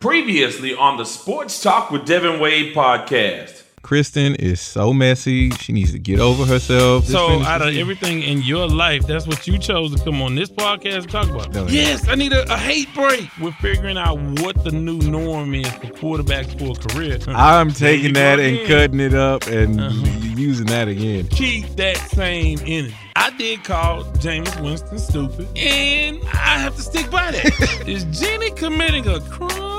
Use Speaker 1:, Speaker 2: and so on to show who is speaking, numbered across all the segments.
Speaker 1: Previously on the Sports Talk with Devan Wade podcast.
Speaker 2: Kristen is so messy. She needs to get over herself. Just
Speaker 3: So out of everything in your life, that's what you chose to come on this podcast and talk about.
Speaker 2: Go ahead.
Speaker 3: Yes, I need a, a hate break. We're figuring out what the new norm is for quarterbacks for a career.
Speaker 2: I'm
Speaker 3: There you
Speaker 2: taking
Speaker 3: go
Speaker 2: that and
Speaker 3: again.
Speaker 2: cutting it up and
Speaker 3: Uh-huh.
Speaker 2: using that again.
Speaker 3: Keep that same energy. I did call Jameis Winston stupid, and I have to stick by that. is Jenny committing a crime?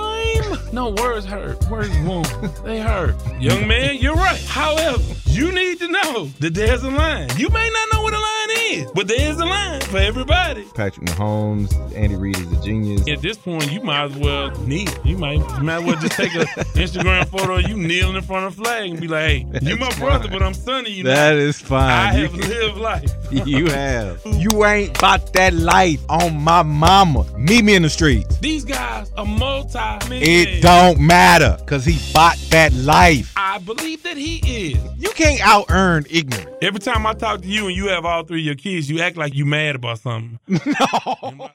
Speaker 3: No, words hurt. Words wound. They hurt. Young man, you're right. However, you need to know that there's a line. You may not know what a line is, but there's a line for everybody.
Speaker 2: Patrick Mahomes, Andy Reid is a genius.
Speaker 3: At this point, you might as well kneel. You might, you might as well just take an Instagram photo of you kneeling in front of a flag and be like, "Hey, you my brother, but I'm sonning you."
Speaker 2: That
Speaker 3: now.
Speaker 2: is
Speaker 3: I
Speaker 2: fine.
Speaker 3: have
Speaker 2: You,
Speaker 3: lived life.
Speaker 2: you have. You ain't about that life on my mama. Meet me in the streets.
Speaker 3: These guys are multi
Speaker 2: It don't matter because he bought that life.
Speaker 3: I believe that he is.
Speaker 2: You can't out earn ignorance.
Speaker 3: Every time I talk to you and you have all three of your kids, you act like you mad about something. No.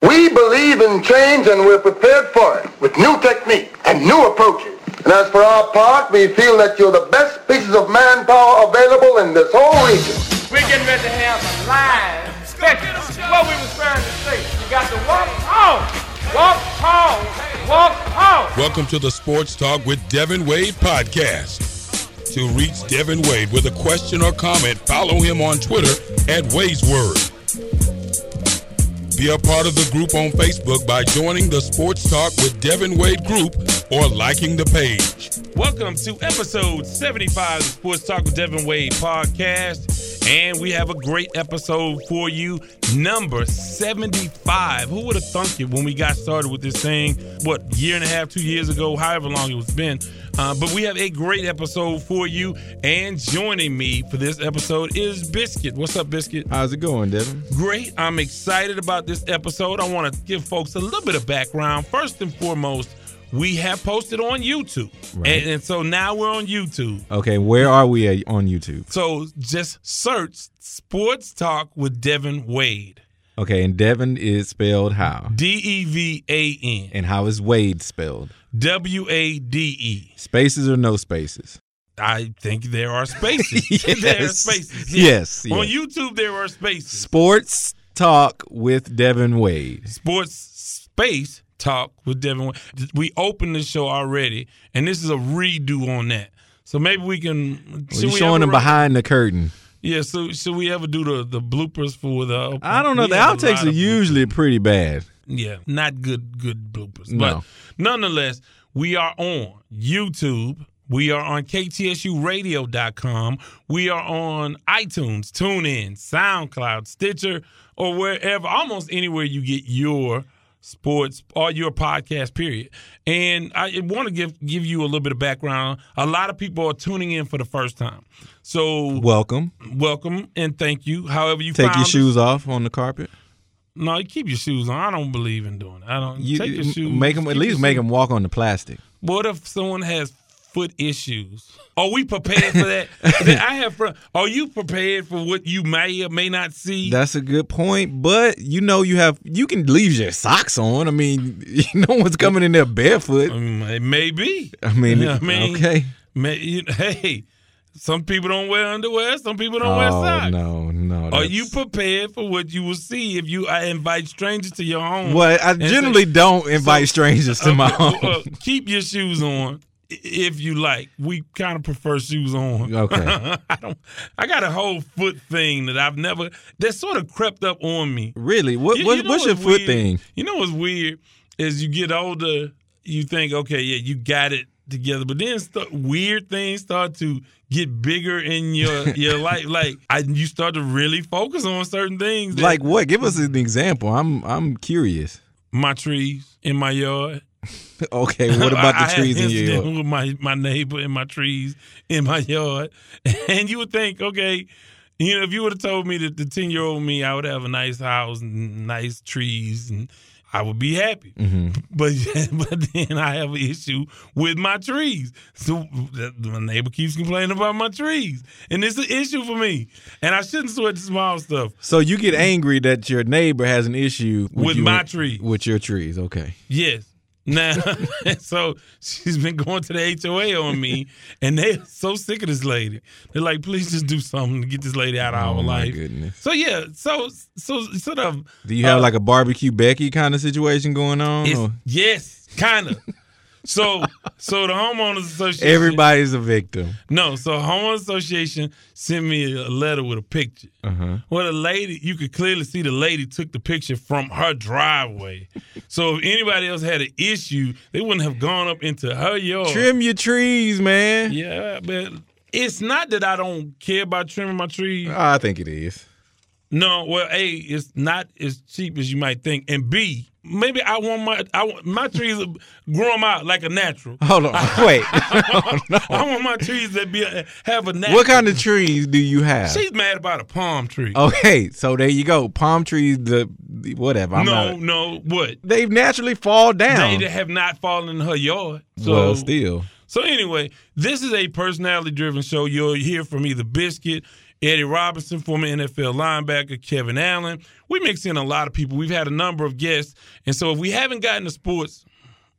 Speaker 4: We believe in change and we're prepared for it with new technique and new approaches. And as for our part, we feel that you're the best pieces of manpower available in this whole region.
Speaker 5: We're getting ready to have a live special. What we was trying to say, you got to walk home, walk home, walk home.
Speaker 6: Welcome to the Sports Talk with Devan Wade podcast. To reach Devan Wade with a question or comment, follow him on Twitter at Wade's Word. Be a part of the group on Facebook by joining the Sports Talk with Devan Wade group or liking the page.
Speaker 3: Welcome to episode 75 of Sports Talk with Devan Wade podcast. And we have a great episode for you, number 75. Who would have thunk it when we got started with this thing? What, year and a half, two years ago, however long it's been. Uh, but we have a great episode for you. And joining me for this episode is Biscuit. What's up, Biscuit?
Speaker 2: How's it going, Devan?
Speaker 3: Great. I'm excited about this episode. I want to give folks a little bit of background. First and foremost, we have posted on YouTube.
Speaker 2: Right.
Speaker 3: And, and so now we're on YouTube.
Speaker 2: Okay, where are we on YouTube?
Speaker 3: So just search Sports Talk with Devan Wade.
Speaker 2: Okay, and Devan is spelled how?
Speaker 3: D E V A N
Speaker 2: And how is Wade spelled?
Speaker 3: W A D E.
Speaker 2: Spaces or no spaces?
Speaker 3: I think there are spaces.
Speaker 2: Yes.
Speaker 3: There are spaces.
Speaker 2: Yes,
Speaker 3: On
Speaker 2: yes.
Speaker 3: YouTube, there are spaces.
Speaker 2: Sports Talk with Devan Wade.
Speaker 3: Sports Space Talk with Devan. We opened the show already, and this is a redo on that. So maybe we can. Oh, should
Speaker 2: You're
Speaker 3: we
Speaker 2: showing them behind the curtain.
Speaker 3: Yeah. So should we ever do the the bloopers for the?
Speaker 2: I don't know. The outtakes are usually pretty bad.
Speaker 3: Yeah, not good good bloopers.
Speaker 2: No.
Speaker 3: But nonetheless, we are on YouTube. We are on KTSUradio.com. We are on iTunes, TuneIn, SoundCloud, Stitcher, or wherever, almost anywhere you get your sports or your podcast, period. And I want to give give you a little bit of background. A lot of people are tuning in for the first time. So
Speaker 2: Welcome.
Speaker 3: welcome and thank you. However you
Speaker 2: Take your
Speaker 3: us.
Speaker 2: shoes off on the carpet.
Speaker 3: No, you keep your shoes on. I don't believe in doing it. I don't
Speaker 2: You
Speaker 3: take your shoes.
Speaker 2: make them at least make them walk on the plastic.
Speaker 3: What if someone has foot issues? Are we prepared for that? I have. Are you prepared for what you may or may not see?
Speaker 2: That's a good point, but you know you have you can leave your socks on. I mean, no one's coming in there barefoot.
Speaker 3: Um, it may be.
Speaker 2: I mean,
Speaker 3: I mean,
Speaker 2: okay.
Speaker 3: May, you, hey, some people don't wear underwear. Some people don't wear
Speaker 2: Oh
Speaker 3: socks.
Speaker 2: no, no.
Speaker 3: Are you prepared for what you will see if you I invite strangers to your home?
Speaker 2: Well, I
Speaker 3: and say-
Speaker 2: generally don't invite
Speaker 3: So-
Speaker 2: strangers to my
Speaker 3: Okay, well,
Speaker 2: home.
Speaker 3: uh, keep your shoes on if you like. We kind of prefer shoes on.
Speaker 2: Okay.
Speaker 3: I don't. I got a whole foot thing that I've never. That sort of crept up on me.
Speaker 2: Really? What,
Speaker 3: You-
Speaker 2: what
Speaker 3: you know
Speaker 2: what's your
Speaker 3: what's
Speaker 2: foot
Speaker 3: weird?
Speaker 2: thing?
Speaker 3: You know what's weird is you get older, you think, okay, yeah, you got it together, but then start, weird things start to get bigger in your your life. Like I, you start to really focus on certain things. that-
Speaker 2: Like what? Give us an example. I'm I'm curious.
Speaker 3: my trees in my yard.
Speaker 2: Okay, what about the trees in your yard?
Speaker 3: with my my neighbor and my trees in my yard, and you would think, okay, you know, if you would have told me that the ten year old me, I would have a nice house and nice trees, and I would be happy.
Speaker 2: Mm-hmm.
Speaker 3: But but then I have an issue with my trees, so my neighbor keeps complaining about my trees, and it's an issue for me. And I shouldn't sweat the small stuff.
Speaker 2: So you get angry that your neighbor has an issue with,
Speaker 3: With
Speaker 2: you-
Speaker 3: my tree.
Speaker 2: with your trees. Okay.
Speaker 3: Yes. Now, so she's been going to the HOA on me, and they're so sick of this lady. They're like, please just do something to get this lady out of
Speaker 2: Oh,
Speaker 3: our
Speaker 2: my
Speaker 3: life.
Speaker 2: goodness.
Speaker 3: So yeah, so so sort of.
Speaker 2: Do you have
Speaker 3: uh,
Speaker 2: like a barbecue Becky kind of situation going on?
Speaker 3: yes, kind of. So so the homeowners association.
Speaker 2: Everybody's a victim.
Speaker 3: No, so homeowners association sent me a letter with a picture.
Speaker 2: Uh-huh.
Speaker 3: Well, the lady, you could clearly see the lady took the picture from her driveway. so if anybody else had an issue, they wouldn't have gone up into her yard.
Speaker 2: Trim your trees, man.
Speaker 3: Yeah, but it's not that I don't care about trimming my trees.
Speaker 2: I think it is.
Speaker 3: No, well, A, it's not as cheap as you might think, and B, maybe I want my I want my trees grow them out like a natural.
Speaker 2: Hold on. Wait.
Speaker 3: I oh, want my trees to be uh, have a natural.
Speaker 2: what kind of trees do you have?
Speaker 3: She's mad about a palm tree.
Speaker 2: Okay, so there you go. Palm trees, the, the- whatever. I'm
Speaker 3: no,
Speaker 2: not,
Speaker 3: no, what?
Speaker 2: they naturally fall down.
Speaker 3: They have not fallen in her yard. So,
Speaker 2: well, still.
Speaker 3: so anyway, this is a personality-driven show. You'll hear from either Biscuit, Eddie Robinson, former NFL linebacker, Kevin Allen. We mix in a lot of people. We've had a number of guests, and so if we haven't gotten to sports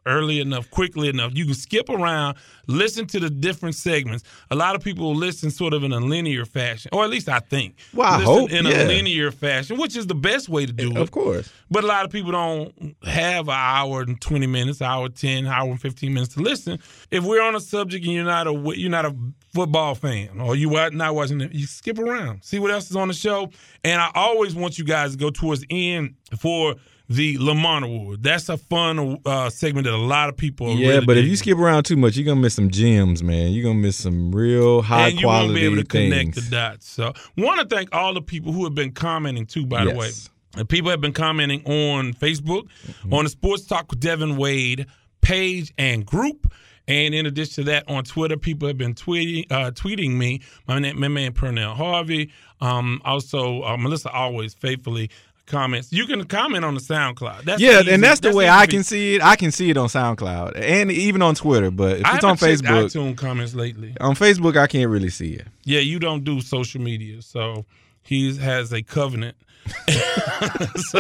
Speaker 3: early enough, quickly enough, you can skip around, listen to the different segments. A lot of people will listen sort of in a linear fashion, or at least I think.
Speaker 2: Well, I
Speaker 3: listen
Speaker 2: hope,
Speaker 3: in
Speaker 2: yeah.
Speaker 3: a linear fashion, which is the best way to do it.
Speaker 2: Of course.
Speaker 3: But a lot of people don't have an hour and twenty minutes, hour ten, hour and fifteen minutes to listen. If we're on a subject and you're not a you're not a football fan or you not watching it, you skip around, see what else is on the show. And I always want you guys to go towards the end for the Lamont Award. That's a fun uh, segment that a lot of people. Are
Speaker 2: Yeah,
Speaker 3: really
Speaker 2: but if you skip around too much, you're gonna miss some gems, man. You're gonna miss some real high
Speaker 3: and you
Speaker 2: quality
Speaker 3: won't be able to
Speaker 2: things.
Speaker 3: connect the dots. So, want to thank all the people who have been commenting too. By the way,
Speaker 2: Yes.
Speaker 3: Uh, people have been commenting on Facebook,
Speaker 2: Mm-hmm.
Speaker 3: on the Sports Talk with Devan Wade page and group. And in addition to that, on Twitter, people have been tweeting uh, tweeting me. My, name, my man Pernell Harvey. Um, also, uh, Melissa always faithfully comments. You can comment on the SoundCloud. That's
Speaker 2: yeah,
Speaker 3: easy-
Speaker 2: and that's the way
Speaker 3: easy
Speaker 2: I can see it. I can see it on SoundCloud and even on Twitter. But if
Speaker 3: I
Speaker 2: it's on Facebook,
Speaker 3: iTunes comments lately.
Speaker 2: on Facebook, I can't really see it.
Speaker 3: Yeah, you don't do social media, so he has a covenant. so,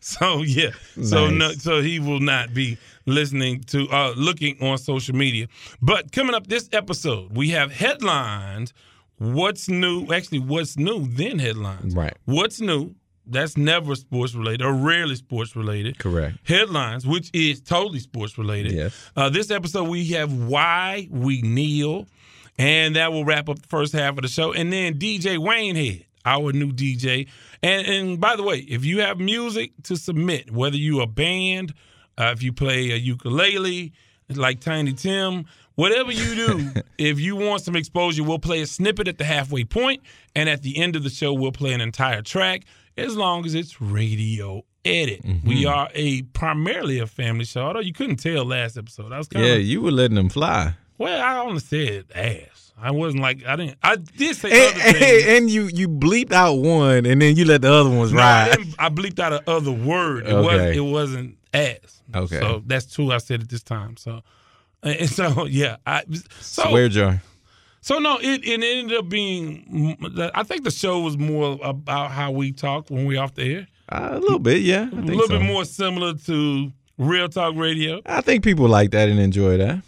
Speaker 3: so yeah, so no, so he will not be listening to uh looking on social media. But coming up this episode, we have headlines. What's new? Actually, what's new? Then headlines.
Speaker 2: Right.
Speaker 3: What's new? That's never sports related or rarely sports related.
Speaker 2: Correct.
Speaker 3: Headlines, which is totally sports related.
Speaker 2: Yes.
Speaker 3: Uh, this episode, we have Why We Kneel, and that will wrap up the first half of the show. And then DJ Wayne Head, our new DJ. And, and by the way, if you have music to submit, whether you a band, uh, if you play a ukulele, like Tiny Tim, whatever you do, if you want some exposure, we'll play a snippet at the halfway point, and at the end of the show, we'll play an entire track, as long as it's radio edit.
Speaker 2: Mm-hmm.
Speaker 3: We are a primarily a family show, although you couldn't tell last episode. I was kind
Speaker 2: Yeah, you were letting them fly.
Speaker 3: well, I only said ass. I wasn't like I didn't. I did say
Speaker 2: And,
Speaker 3: other things.
Speaker 2: and you you bleeped out one, and then you let the other ones
Speaker 3: No, I,
Speaker 2: ride.
Speaker 3: didn't, I bleeped out a other word. It
Speaker 2: Okay.
Speaker 3: wasn't. It wasn't ass.
Speaker 2: Okay.
Speaker 3: So that's two I said at this time. So, and so yeah. I so
Speaker 2: Swear jar.
Speaker 3: so no. It, it ended up being. I think the show was more about how we talk when we off the air.
Speaker 2: Uh, a little bit, yeah. I
Speaker 3: A little
Speaker 2: so.
Speaker 3: bit more similar to Real Talk Radio.
Speaker 2: I think people like that and enjoy that.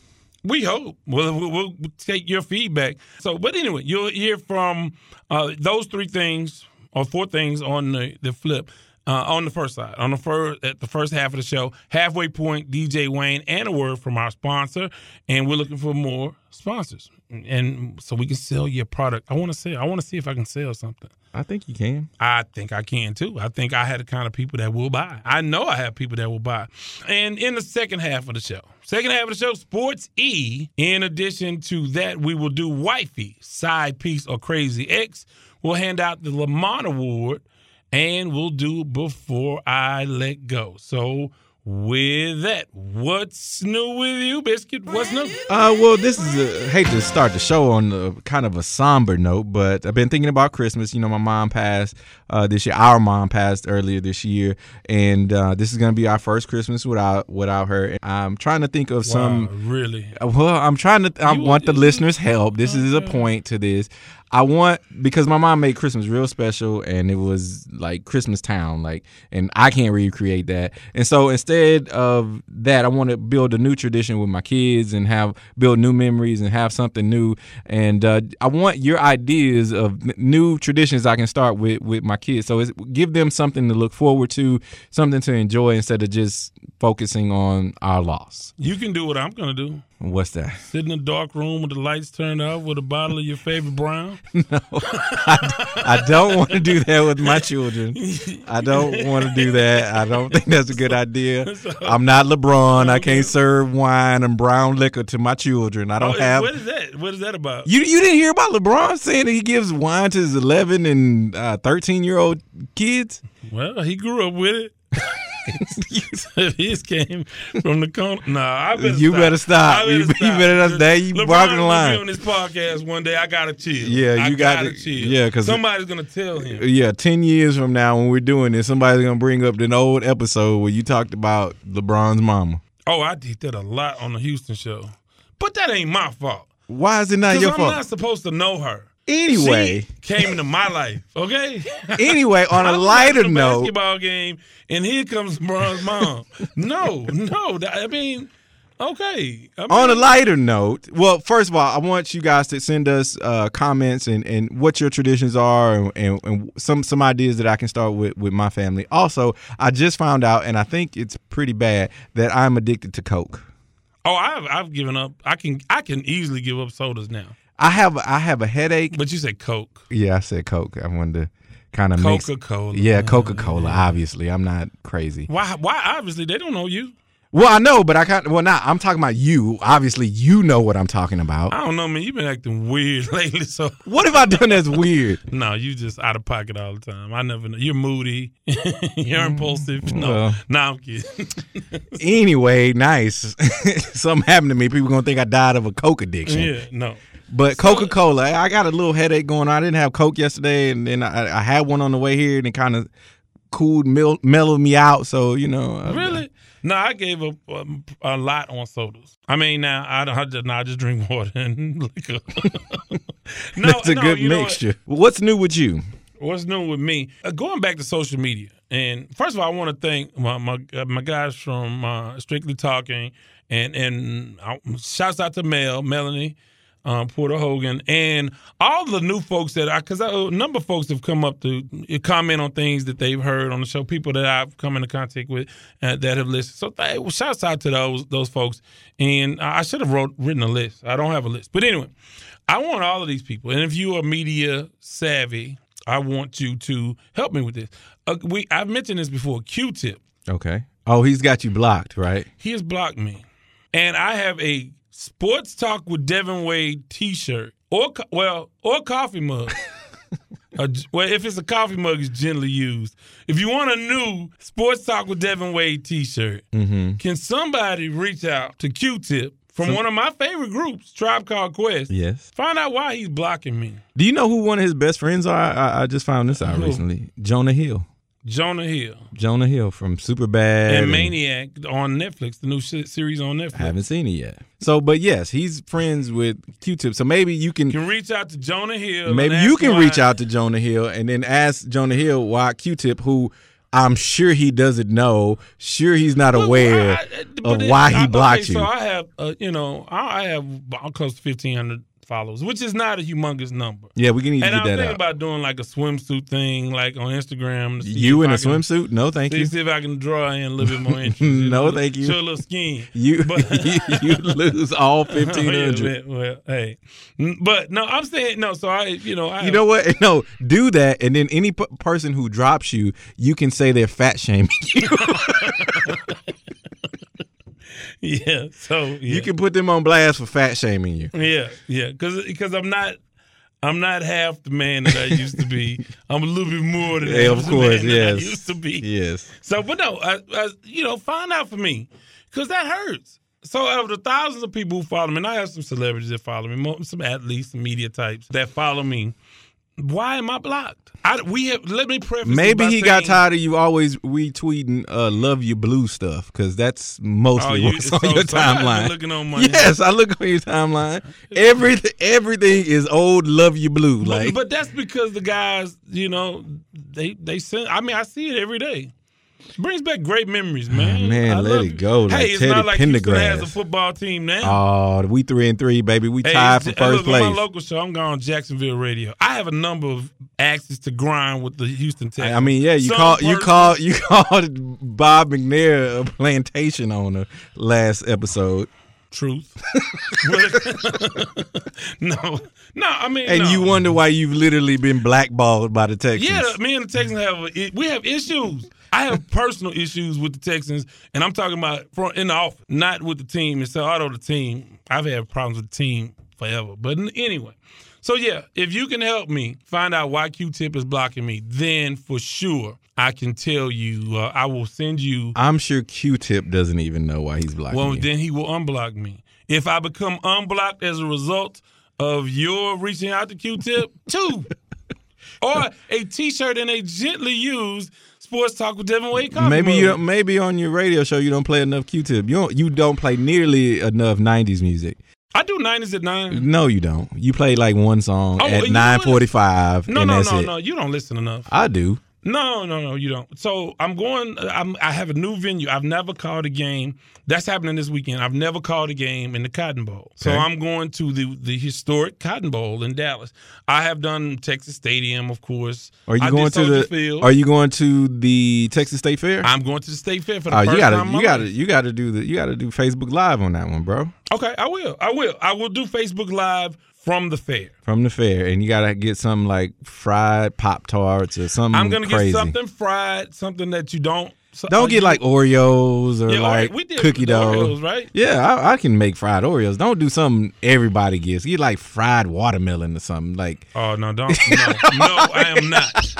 Speaker 3: We hope. We'll, we'll, take your feedback. So, but anyway, you'll hear from uh, those three things or four things on the, the flip. Uh, on the first side, on the first at the first half of the show, halfway point, DJ Wayne, and a word from our sponsor, and we're looking for more sponsors, and so we can sell your product. I want to sell. I want to see if I can sell something.
Speaker 2: I think you can.
Speaker 3: I think I can too. I think I had the kind of people that will buy. I know I have people that will buy. And in the second half of the show, second half of the show, Sports E. In addition to that, we will do Wifey, Side Piece, or Crazy X. We'll hand out the Lamont Award, and we'll do Before I Let Go. So, with that, what's new with you, Biscuit? What's new?
Speaker 2: Uh, well, this is a, hate to start the show on a, kind of a somber note, but I've been thinking about Christmas. You know, my mom passed uh, this year. Our mom passed earlier this year, and uh, this is gonna be our first Christmas without without her. And I'm trying to think of some.
Speaker 3: Wow, really?
Speaker 2: Well, I'm trying to. I
Speaker 3: You-
Speaker 2: want the listeners' help. This is a point to this. I want because my mom made Christmas real special and it was like Christmas town, like, and I can't recreate that. And so instead of that, I want to build a new tradition with my kids and have build new memories and have something new. And uh, I want your ideas of new traditions I can start with with my kids. So give them something to look forward to, something to enjoy instead of just focusing on our loss.
Speaker 3: You can do what I'm gonna do.
Speaker 2: What's that?
Speaker 3: Sit in a dark room with the lights turned off with a bottle of your favorite brown. No.
Speaker 2: I don't want to do that with my children. I don't want to do that. I don't think that's a good idea. I'm not LeBron. I can't serve wine and brown liquor to my children. I don't
Speaker 3: Oh,
Speaker 2: have.
Speaker 3: What is that? What is that about?
Speaker 2: You you didn't hear about LeBron saying that he gives wine to his 11 and uh, 13 year old kids?
Speaker 3: Well, he grew up with it. His came from the corner. Nah, I better
Speaker 2: You
Speaker 3: stop.
Speaker 2: better stop.
Speaker 3: I
Speaker 2: You- you better not- you
Speaker 3: LeBron
Speaker 2: barking the line.
Speaker 3: be on this podcast one day. I gotta chill.
Speaker 2: Yeah, you gotta-
Speaker 3: gotta chill.
Speaker 2: yeah, 'cause-
Speaker 3: somebody's gonna tell him.
Speaker 2: Yeah, 10 years from now when we're doing this, somebody's going to bring up an old episode where you talked about LeBron's mama.
Speaker 3: Oh, I did that a lot on the Houston show, but that ain't my fault.
Speaker 2: Why is it not
Speaker 3: Because
Speaker 2: your
Speaker 3: I'm
Speaker 2: fault?
Speaker 3: not supposed to know her.
Speaker 2: Anyway.
Speaker 3: she came into my life. Okay.
Speaker 2: Anyway, on a lighter note,
Speaker 3: basketball game, and here comes LeBron's mom. no, no. I mean, okay. I mean,
Speaker 2: on a lighter note, well, first of all, I want you guys to send us uh, comments and, and what your traditions are and, and, and some some ideas that I can start with with my family. Also, I just found out, and I think it's pretty bad that I'm addicted to Coke.
Speaker 3: Oh, I've I've given up. I can I can easily give up sodas now.
Speaker 2: I have I have a headache.
Speaker 3: But you said Coke,
Speaker 2: Yeah, I said Coke. I wanted to kind of mix.
Speaker 3: Coca Cola.
Speaker 2: Yeah, Coca Cola. Obviously, I'm not crazy.
Speaker 3: Why? Why? Obviously, they don't know you.
Speaker 2: Well, I know, but I can't. Well, now I'm talking about you. Obviously, you know what I'm talking about.
Speaker 3: I don't know, man. You've been acting weird lately. So
Speaker 2: What have I done that's weird?
Speaker 3: no, you just out of pocket all the time. I never know. You're moody. You're mm, impulsive. No,
Speaker 2: Well.
Speaker 3: no, I'm kidding.
Speaker 2: Anyway, nice. Something happened to me. People gonna think I died of a Coke addiction.
Speaker 3: yeah, no.
Speaker 2: But Coca Cola, I got a little headache going on. I didn't have Coke yesterday, and then I, I had one on the way here, and it kind of cooled, mel- mellowed me out. So you know, uh,
Speaker 3: Really? No, I gave up um, a lot on sodas. I mean, now I don't. I just, no, I just drink water and liquor. no,
Speaker 2: that's a
Speaker 3: no,
Speaker 2: good
Speaker 3: know what?
Speaker 2: mixture. What's new with you?
Speaker 3: What's new with me? Uh, going back to social media, and first of all, I want to thank my my, uh, my guys from uh, Strictly Talking, and and uh, shouts out to Mel, Melanie, um, Porter Hogan, and all the new folks that I because a number of folks have come up to comment on things that they've heard on the show, people that I've come into contact with uh, that have listened. So th- well, shouts out to those those folks, and I should have wrote written a list. I don't have a list, but anyway, I want all of these people, and if you are media savvy. I want you to help me with this. Uh, we I've mentioned this before. Q-Tip,
Speaker 2: Okay. Oh, he's got you blocked, right?
Speaker 3: he has blocked me, and I have a Sports Talk with Devan Wade T-shirt or well or coffee mug. A well, if it's a coffee mug, it's gently used. If you want a new Sports Talk with Devan Wade T-shirt, mm-hmm. can somebody reach out to Q-Tip from one of my favorite groups, Tribe Called Quest?
Speaker 2: Yes.
Speaker 3: Find out why he's blocking me.
Speaker 2: Do you know who one of his best friends are? I, I just found this out
Speaker 3: Who?
Speaker 2: recently. Jonah Hill.
Speaker 3: Jonah Hill.
Speaker 2: Jonah Hill from Superbad
Speaker 3: and Maniac on Netflix, the new series on Netflix.
Speaker 2: I haven't seen it yet. So, but yes, he's friends with Q-Tip. So maybe you can,
Speaker 3: You can reach out to Jonah Hill.
Speaker 2: maybe you can reach out to Jonah Hill and then ask Jonah Hill why Q-Tip, who I'm sure he doesn't know, sure he's not aware
Speaker 3: I- I-
Speaker 2: of
Speaker 3: it-
Speaker 2: why he
Speaker 3: I-
Speaker 2: blocked
Speaker 3: okay,
Speaker 2: you.
Speaker 3: So I have, uh, you know, I have close to fifteen hundred followers, which is not a humongous number.
Speaker 2: yeah, we can need to get
Speaker 3: I'm
Speaker 2: that
Speaker 3: thinking
Speaker 2: out.
Speaker 3: about doing like a swimsuit thing, like on Instagram.
Speaker 2: You in
Speaker 3: I
Speaker 2: a
Speaker 3: can-
Speaker 2: swimsuit? No, thank
Speaker 3: See,
Speaker 2: you.
Speaker 3: see if I can draw in a little bit more interest.
Speaker 2: No,
Speaker 3: know,
Speaker 2: thank you.
Speaker 3: Show a little skin.
Speaker 2: You
Speaker 3: But-
Speaker 2: you lose all
Speaker 3: Oh, yeah,
Speaker 2: 1500.
Speaker 3: well, well, hey, but no, I'm saying no. So I, you know, I
Speaker 2: You know what? No, do that, and then any p- person who drops you, you can say they're fat shaming you.
Speaker 3: yeah. So yeah.
Speaker 2: You can put them on blast for fat shaming you.
Speaker 3: Yeah, yeah, because because I'm not I'm not half the man that I used to be. I'm a little bit more than
Speaker 2: Yeah, of course,
Speaker 3: that I
Speaker 2: yes.
Speaker 3: used to be.
Speaker 2: Yes.
Speaker 3: So, but no, I, I, you know, find out for me because that hurts. So, out of the thousands of people who follow me, and I have some celebrities that follow me, some athletes, some media types that follow me. Why am I blocked? I, we have. Let me preface.
Speaker 2: Maybe he got tired of you always retweeting uh, "Love You Blue" stuff because that's mostly
Speaker 3: Oh, you-
Speaker 2: what's
Speaker 3: so-
Speaker 2: on your
Speaker 3: so
Speaker 2: timeline.
Speaker 3: looking on my-
Speaker 2: yes, I look on your timeline. Everything, everything is old "Love You Blue."
Speaker 3: But,
Speaker 2: Like,
Speaker 3: but that's because the guys, you know, they they send. I mean, I see it every day. Brings back great memories, man.
Speaker 2: Ah, man,
Speaker 3: I
Speaker 2: let it go, like
Speaker 3: hey, it's
Speaker 2: Teddy
Speaker 3: not like Houston has a football team now.
Speaker 2: oh, we three and three, baby. We
Speaker 3: Hey,
Speaker 2: tied for
Speaker 3: hey, uh,
Speaker 2: first
Speaker 3: look,
Speaker 2: place.
Speaker 3: my local show, I'm going on Jacksonville radio. I have a number of axes to grind with the Houston Texans.
Speaker 2: I mean, yeah, you
Speaker 3: Some
Speaker 2: called you
Speaker 3: person-
Speaker 2: called you called Bob McNair a plantation owner last episode,
Speaker 3: truth. no, no. I mean,
Speaker 2: and
Speaker 3: no.
Speaker 2: you wonder why you've literally been blackballed by the Texans.
Speaker 3: Yeah, me and the Texans have a, we have issues. I have personal issues with the Texans, and I'm talking about from in the office, not with the team. It's so, although the team, I've had problems with the team forever. But anyway, so yeah, if you can help me find out why Q-Tip is blocking me, then for sure I can tell you. Uh, I will send you.
Speaker 2: I'm sure Q-Tip doesn't even know why he's blocking
Speaker 3: Well,
Speaker 2: you.
Speaker 3: then he will unblock me. If I become unblocked as a result of your reaching out to Q-Tip, two. or a T-shirt and a gently used sports talk with Devan Wade. coffee
Speaker 2: maybe you don't, maybe on your radio show you don't play enough Q-Tip. You don't you don't play nearly enough '90s music.
Speaker 3: I do nineties at nine.
Speaker 2: No, you don't. You play like one song
Speaker 3: Oh,
Speaker 2: at
Speaker 3: you know
Speaker 2: 9:45,
Speaker 3: No, no, no,
Speaker 2: it.
Speaker 3: no. You don't listen enough.
Speaker 2: I do.
Speaker 3: No, no, no. You don't. So I'm going. I'm, I have a new venue. I've never called a game. That's happening this weekend. I've never called a game in the Cotton Bowl. So I'm going to the the historic Cotton Bowl in Dallas. I have done Texas Stadium, of course.
Speaker 2: Are you
Speaker 3: I
Speaker 2: going to the?
Speaker 3: Field.
Speaker 2: Are you going to the Texas State Fair?
Speaker 3: I'm going to the State Fair for the
Speaker 2: Oh,
Speaker 3: first
Speaker 2: you gotta,
Speaker 3: time.
Speaker 2: you gotta, you gotta do the, you gotta do Facebook Live on that one, bro.
Speaker 3: Okay, I will. I will. I will do Facebook Live from the fair.
Speaker 2: From the fair, and you gotta get some like fried pop tarts or something.
Speaker 3: I'm gonna
Speaker 2: crazy.
Speaker 3: get something fried, something that you don't. so-
Speaker 2: Don't get like Oreos or
Speaker 3: Yeah,
Speaker 2: like
Speaker 3: we did
Speaker 2: cookie dough.
Speaker 3: Oreos, right?
Speaker 2: Yeah, I, I can make fried Oreos. Don't do something everybody gets. Get like fried watermelon or something. Like
Speaker 3: Oh no, don't no, no, I am not.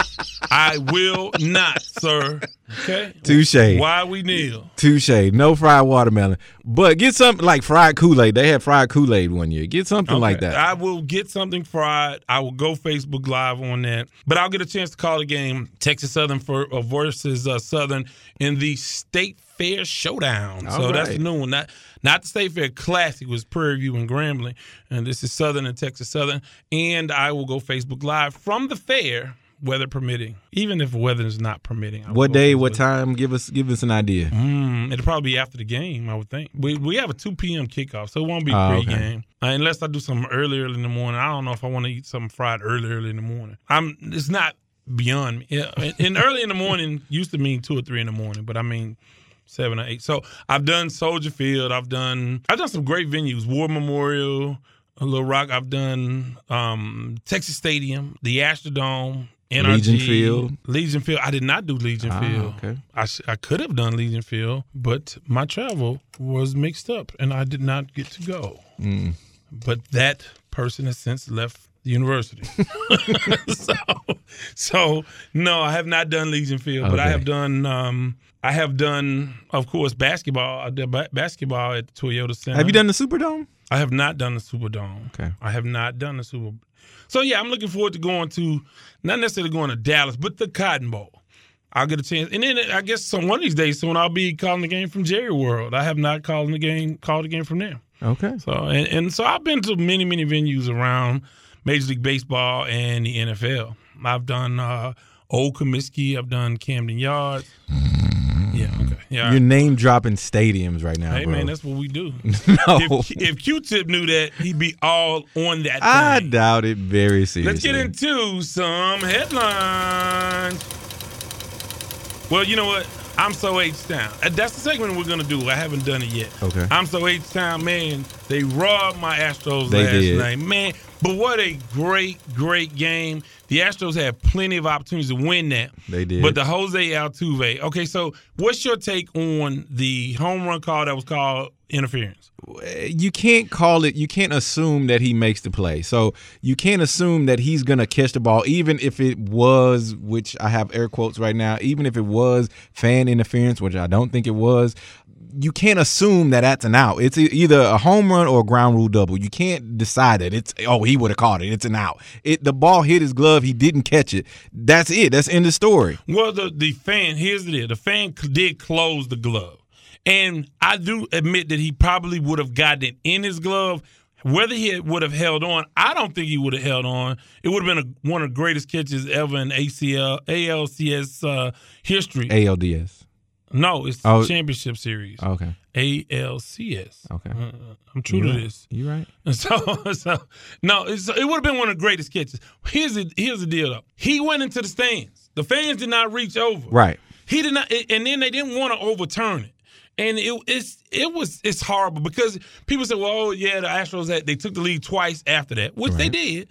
Speaker 3: I will not, sir. Okay.
Speaker 2: touche,
Speaker 3: Why we kneel?
Speaker 2: touche. No fried watermelon, but get something like fried Kool Aid. They had fried Kool Aid one year. Get something like that.
Speaker 3: I will get something fried. I will go Facebook Live on that. But I'll get a chance to call the game Texas Southern for uh, versus uh, Southern in the State Fair Showdown. so
Speaker 2: All
Speaker 3: that's the new one. Not not the State Fair Classic was Prairie View and Grambling, and this is Southern and Texas Southern. And I will go Facebook Live from the fair, weather permitting. Even if weather is not permitting.
Speaker 2: What day? What time? Give us, give us an idea.
Speaker 3: Mm, it'll probably be after the game, I would think. We we have a two p.m. kickoff, so it won't be
Speaker 2: Oh, okay.
Speaker 3: pregame uh, unless I do something early, early in the morning. I don't know if I want to eat something fried early, early in the morning. I'm. It's not beyond me. Yeah, and early in the morning used to mean two or three in the morning, but I mean seven or eight. So I've done Soldier Field. I've done. I've done some great venues. War Memorial, Little Rock. I've done um, Texas Stadium, the Astrodome. NRG,
Speaker 2: Legion Field?
Speaker 3: Legion Field. I did not do Legion
Speaker 2: Ah,
Speaker 3: Field.
Speaker 2: okay.
Speaker 3: I, I could have done Legion Field, but my travel was mixed up and I did not get to go.
Speaker 2: Mm.
Speaker 3: But that person has since left the university. so, so no, I have not done Legion Field, but I have done. Um, I have done, of course, basketball. I did ba- basketball at Toyota Center.
Speaker 2: Have you done the Superdome?
Speaker 3: I have not done the Superdome.
Speaker 2: Okay.
Speaker 3: I have not done the Super. So yeah, I'm looking forward to going to not necessarily going to Dallas, but the Cotton Bowl. I'll get a chance, and then I guess some one of these days soon I'll be calling the game from Jerry World. I have not called the game called the game from there.
Speaker 2: Okay.
Speaker 3: So and, and so I've been to many many venues around Major League Baseball and the NFL. I've done uh, Old Comiskey. I've done Camden Yards. Yeah.
Speaker 2: You're name dropping stadiums right now,
Speaker 3: Hey
Speaker 2: bro.
Speaker 3: man, that's what we do.
Speaker 2: no,
Speaker 3: If, if Q-Tip knew that, he'd be all on that.
Speaker 2: I
Speaker 3: thing.
Speaker 2: doubt it very seriously.
Speaker 3: Let's get into some headlines. Well, you know what? I'm so H Town. Uh, That's the segment we're gonna do. I haven't done it yet.
Speaker 2: Okay.
Speaker 3: I'm so H Town, man. They robbed my Astros
Speaker 2: They
Speaker 3: last
Speaker 2: did.
Speaker 3: night, man. But what a great, great game. The Astros had plenty of opportunities to win that.
Speaker 2: They did.
Speaker 3: But the Jose Altuve. Okay, so what's your take on the home run call that was called interference?
Speaker 2: you can't call it you can't assume that he makes the play so you can't assume that he's gonna catch the ball even if it was which i have air quotes right now even if it was fan interference which i don't think it was you can't assume that that's an out. It's either a home run or a ground rule double. You can't decide that it's oh he would have caught it. It's an out. It the ball hit his glove. He didn't catch it. That's it. That's in the story.
Speaker 3: Well, the the fan here's the deal. The fan did close the glove, and I do admit that he probably would have gotten it in his glove. Whether he would have held on, I don't think he would have held on. It would have been a, one of the greatest catches ever in ACL ALCS uh, history.
Speaker 2: ALDS.
Speaker 3: No, it's
Speaker 2: Oh.
Speaker 3: the championship series.
Speaker 2: Okay.
Speaker 3: ALCS.
Speaker 2: Okay.
Speaker 3: Uh, I'm true to this.
Speaker 2: You right?
Speaker 3: So, so no, it's, it would have been one of the greatest catches. Here's the here's the deal though. He went into the stands. The fans did not reach over.
Speaker 2: Right.
Speaker 3: He did not, and then they didn't want to overturn it. And it it's it was it's horrible because people say, well, oh, yeah, the Astros had, they took the lead twice after that, which they did.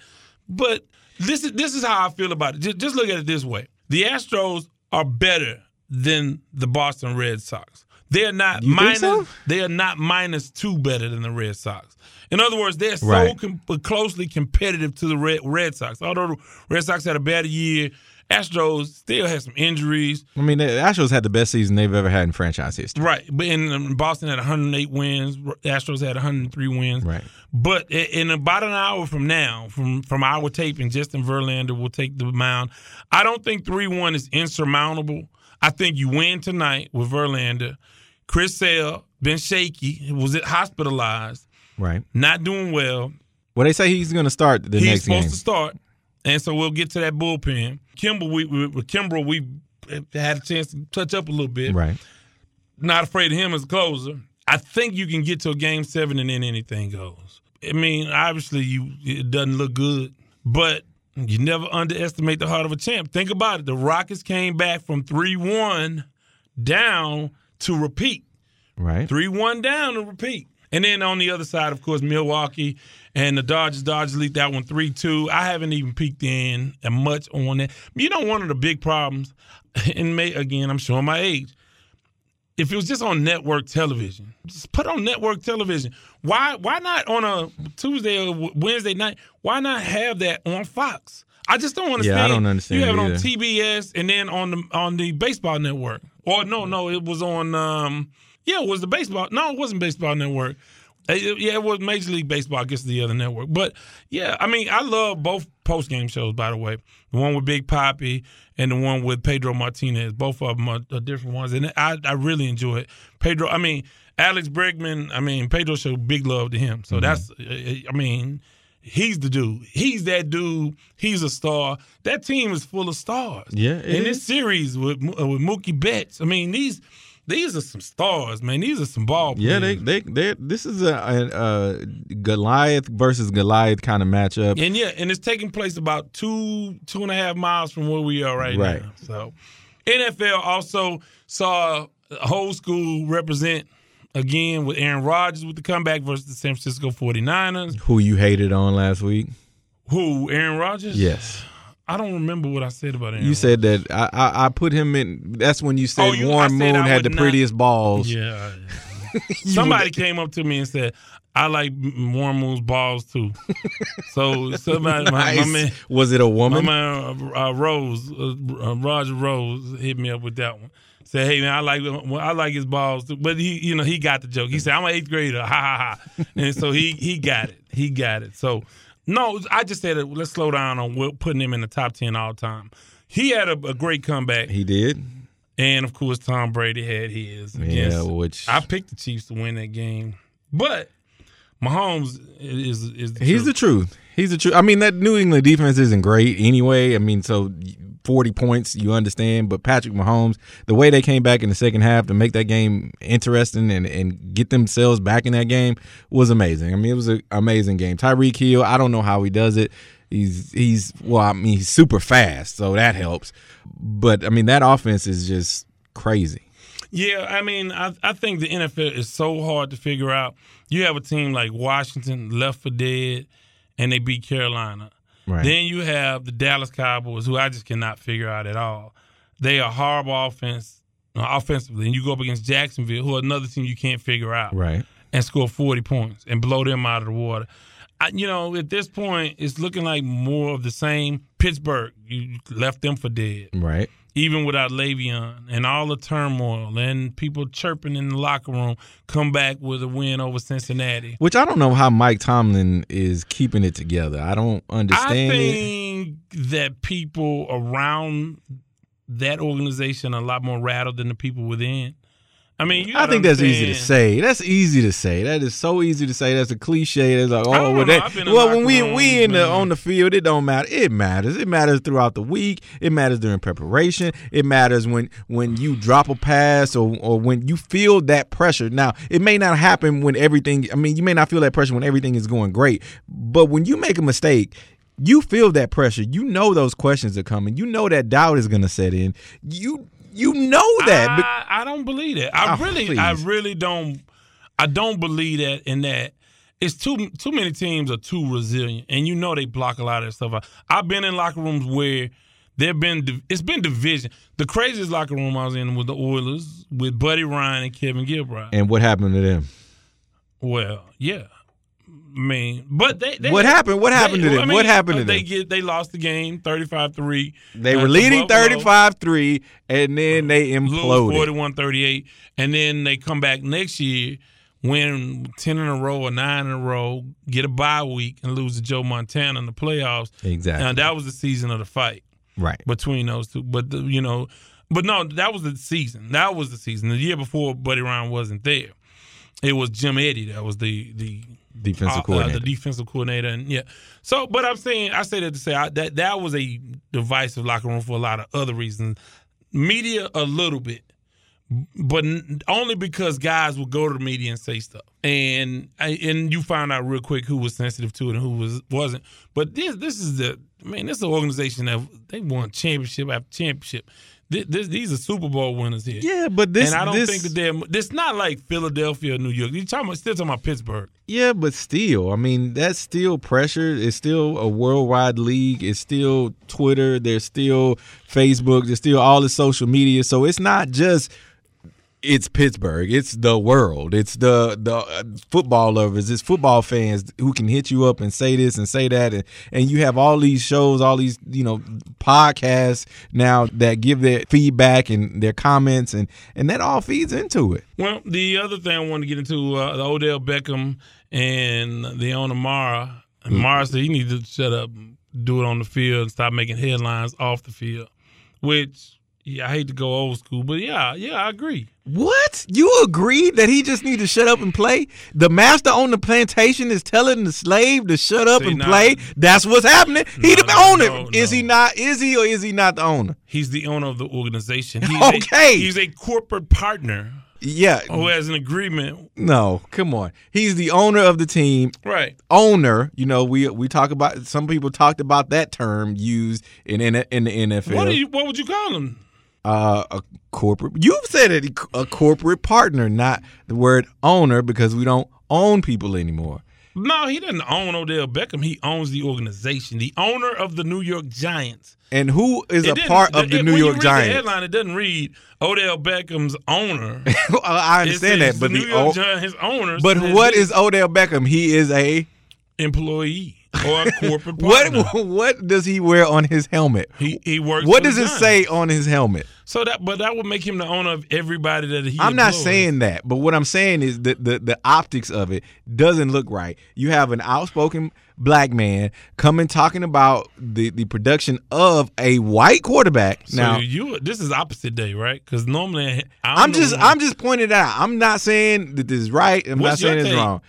Speaker 3: But this is this is how I feel about it. Just, just look at it this way: the Astros are better than the Boston Red Sox. They are not
Speaker 2: You
Speaker 3: minus.
Speaker 2: so?
Speaker 3: They are not minus two better than the Red Sox. In other words, they're so
Speaker 2: Right.
Speaker 3: com- closely competitive to the Red, Red Sox. Although the Red Sox had a better year, Astros still had some injuries.
Speaker 2: I mean, the Astros had the best season they've ever had in franchise history.
Speaker 3: Right, but in um, Boston had 108 wins. Astros had 103 wins.
Speaker 2: Right.
Speaker 3: But in about an hour from now, from from our taping, Justin Verlander will take the mound. I don't think three one is insurmountable. I think you win tonight with Verlander. Chris Sale been shaky, was it hospitalized,
Speaker 2: Right.
Speaker 3: not doing well.
Speaker 2: Well, they say he's going to start the
Speaker 3: He's
Speaker 2: next game.
Speaker 3: He's supposed to start, and so we'll get to that bullpen. Kimball, we, we, with Kimbrel, we had a chance to touch up a little bit
Speaker 2: Right.
Speaker 3: not afraid of him as a closer. I think you can get to a game seven and then anything goes. I mean, obviously you it doesn't look good, but you never underestimate the heart of a champ. Think about it. The Rockets came back from three one down to repeat.
Speaker 2: Right.
Speaker 3: Three one down to repeat. And then on the other side, of course, Milwaukee and the Dodgers. Dodgers leaked that one three two. I haven't even peeked in and much on that. You know, one of the big problems, and may again, I'm showing my age. If it was just on network television, just put on network television. Why? Why not on a Tuesday or Wednesday night? Why not have that on Fox? I just don't understand.
Speaker 2: Yeah, I don't understand
Speaker 3: You have
Speaker 2: it
Speaker 3: on
Speaker 2: either.
Speaker 3: TBS and then on the on the baseball network. Or no, no, it was on. um Yeah, it was the baseball. No, it wasn't baseball network. Uh, Yeah, it was Major League Baseball. I guess the other network. But yeah, I mean, I love both post game shows. By the way, the one with Big Poppy and the one with Pedro Martinez. Both of them are, are different ones, and I I really enjoy it. Pedro, I mean. Alex Bregman, I mean, Pedro showed big love to him.
Speaker 2: Mm-hmm.
Speaker 3: So that's, uh, I mean, he's the dude. He's that dude. He's a star. That team is full of stars.
Speaker 2: Yeah,
Speaker 3: In
Speaker 2: is.
Speaker 3: this series with uh, with Mookie Betts, I mean these these are some stars, man. These are some ball. Players.
Speaker 2: Yeah, they they they. This is a, a, a Goliath versus Goliath kind of matchup.
Speaker 3: and yeah, and it's taking place about two two and a half miles from where we are right,
Speaker 2: Right.
Speaker 3: now. So NFL also saw whole school represent again with Aaron Rodgers with the comeback versus the San Francisco 49ers.
Speaker 2: Who you hated on last week?
Speaker 3: Who, Aaron Rodgers?
Speaker 2: Yes,
Speaker 3: I don't remember what I said about Aaron
Speaker 2: you said that. I, I I put him in. That's when you said
Speaker 3: Oh, you-
Speaker 2: Warren
Speaker 3: said
Speaker 2: Moon had the
Speaker 3: not-
Speaker 2: prettiest balls.
Speaker 3: Yeah. Somebody came up to me and said, I like Warren Moon's balls too. so somebody, my, my man,
Speaker 2: Was it a
Speaker 3: my
Speaker 2: woman?
Speaker 3: man uh, uh, Rose, uh, uh, Roger Rose, hit me up with that one. Said, hey man, I like well, I like his balls, too. but he, you know, he got the joke. He said, I'm an eighth grader, ha ha ha, and so he he got it, he got it. So no, I just said uh, let's slow down on putting him in the top ten all time. He had a, a great comeback,
Speaker 2: He did.
Speaker 3: and of course Tom Brady had his.
Speaker 2: Yeah, which
Speaker 3: I picked the Chiefs to win that game, but Mahomes is is the
Speaker 2: He's the
Speaker 3: truth.
Speaker 2: truth. He's the truth. I mean, that New England defense isn't great anyway. I mean, so 40 points, you understand. But Patrick Mahomes, the way they came back in the second half to make that game interesting and, and get themselves back in that game was amazing. I mean, it was an amazing game. Tyreek Hill, I don't know how he does it. He's he's well, I mean, he's super fast, so that helps. But I mean, that offense is just crazy.
Speaker 3: Yeah, I mean, I I think the NFL is so hard to figure out. You have a team like Washington left for dead, and they beat Carolina.
Speaker 2: Right.
Speaker 3: Then you have the Dallas Cowboys, who I just cannot figure out at all. They are horrible offense, uh, offensively, and you go up against Jacksonville, who are another team you can't figure out.
Speaker 2: Right.
Speaker 3: and score 40 points and blow them out of the water. I, you know, at this point, it's looking like more of the same. Pittsburgh, you left them for dead.
Speaker 2: Right.
Speaker 3: Even without Le'Veon and all the turmoil and people chirping in the locker room, come back with a win over Cincinnati.
Speaker 2: Which I don't know how Mike Tomlin is keeping it together. I don't understand
Speaker 3: I
Speaker 2: it.
Speaker 3: think that people around that organization are a lot more rattled than the people within. I mean, you
Speaker 2: I think that's easy to say. That's easy to say. That is so easy to say. That's a cliche. That's like, oh, well, that,
Speaker 3: I've been in
Speaker 2: well when we
Speaker 3: rooms,
Speaker 2: we in the on the field, it don't matter. It matters. It matters throughout the week. It matters during preparation. It matters when when you drop a pass or or when you feel that pressure. Now, it may not happen when everything. I mean, you may not feel that pressure when everything is going great, but when you make a mistake. You feel that pressure. You know those questions are coming. You know that doubt is going to set in. You you know that.
Speaker 3: I, I don't believe that. I
Speaker 2: Oh,
Speaker 3: really, I really don't. I don't believe that. In that, it's too too many teams are too resilient, and you know they block a lot of that stuff out. I've been in locker rooms where there've been it's been division. The craziest locker room I was in was the Oilers with Buddy Ryan and Kevin Gilbride.
Speaker 2: and what happened to them?
Speaker 3: Well, yeah. I mean, but they, they
Speaker 2: What happened? What happened to them? What happened to
Speaker 3: they
Speaker 2: them?
Speaker 3: Get, they lost the game 35-3.
Speaker 2: They
Speaker 3: uh,
Speaker 2: were leading 35-3 and then they
Speaker 3: lose
Speaker 2: imploded.
Speaker 3: 41-38 and then they come back next year win 10 in a row or 9 in a row get a bye week and lose to Joe Montana in the playoffs
Speaker 2: Exactly.
Speaker 3: and that was the season of the fight
Speaker 2: Right.
Speaker 3: between those two but the, you know but no that was the season that was the season the year before Buddy Ryan wasn't there it was Jim Eddy that was the the
Speaker 2: Defensive
Speaker 3: uh, uh, the defensive coordinator, and yeah. So, but I'm saying, I say that to say I, that that was a divisive locker room for a lot of other reasons. Media, a little bit, but only because guys would go to the media and say stuff, and I- and you find out real quick who was sensitive to it and who was wasn't. But this this is the I mean, this is an organization that they won championship after championship. This, this, these are Super Bowl winners here.
Speaker 2: yeah, but this
Speaker 3: and I don't
Speaker 2: this,
Speaker 3: think that they're. This not like Philadelphia or New York. You talking about still talking about Pittsburgh.
Speaker 2: Yeah, but still, I mean, that's still pressure. It's still a worldwide league. It's still Twitter. There's still Facebook. There's still all the social media. So it's not just it's Pittsburgh. It's the world. It's the the uh, football lovers. It's football fans who can hit you up and say this and say that, and and you have all these shows, all these you know podcasts now that give their feedback and their comments, and and that all feeds into it.
Speaker 3: Well, the other thing I wanted to get into uh, the Odell Beckham and the owner Mara. And Mara said he needs to shut up, and do it on the field, and stop making headlines off the field. Which yeah, I hate to go old school, but yeah, yeah, I agree.
Speaker 2: What? You agree that he just need to shut up and play? The master on the plantation is telling the slave to shut up
Speaker 3: See,
Speaker 2: and
Speaker 3: nah.
Speaker 2: play. That's what's happening. He
Speaker 3: No,
Speaker 2: the owner.
Speaker 3: no,
Speaker 2: Is
Speaker 3: no.
Speaker 2: he not? Is he or is he not the owner?
Speaker 3: He's the owner of the organization. He's
Speaker 2: Okay.
Speaker 3: a, he's a corporate partner
Speaker 2: Yeah.
Speaker 3: who has an agreement.
Speaker 2: No, come on. He's the owner of the team.
Speaker 3: Right.
Speaker 2: Owner, you know, we we talk about some people talked about that term used in in, in the NFL.
Speaker 3: What you? What would you call him?
Speaker 2: Uh, a corporate. You've said it, a corporate partner, not the word owner, because we don't own people anymore.
Speaker 3: No, he doesn't own Odell Beckham. He owns the organization. The owner of the New York Giants.
Speaker 2: And who is
Speaker 3: It
Speaker 2: a part of the
Speaker 3: it-
Speaker 2: New York
Speaker 3: read The
Speaker 2: Giants?
Speaker 3: headline it doesn't read Odell Beckham's owner.
Speaker 2: I understand
Speaker 3: It's-
Speaker 2: that,
Speaker 3: it's
Speaker 2: but
Speaker 3: the New York
Speaker 2: o-
Speaker 3: Giants, his owner.
Speaker 2: but what is Odell Beckham? He is a
Speaker 3: employee or a corporate partner?
Speaker 2: what? What does he wear on his helmet?
Speaker 3: He he works.
Speaker 2: What does it say on his helmet?
Speaker 3: So that, but that would make him the owner of everybody that he.
Speaker 2: I'm not
Speaker 3: employs.
Speaker 2: saying that, but what I'm saying is that the, the optics of it doesn't look right. You have an outspoken black man coming talking about the, the production of a white quarterback.
Speaker 3: So
Speaker 2: now,
Speaker 3: you, this is opposite day, right? Because normally
Speaker 2: I'm
Speaker 3: the
Speaker 2: just I'm just pointing it out. I'm not saying that this is right. I'm not saying it's wrong.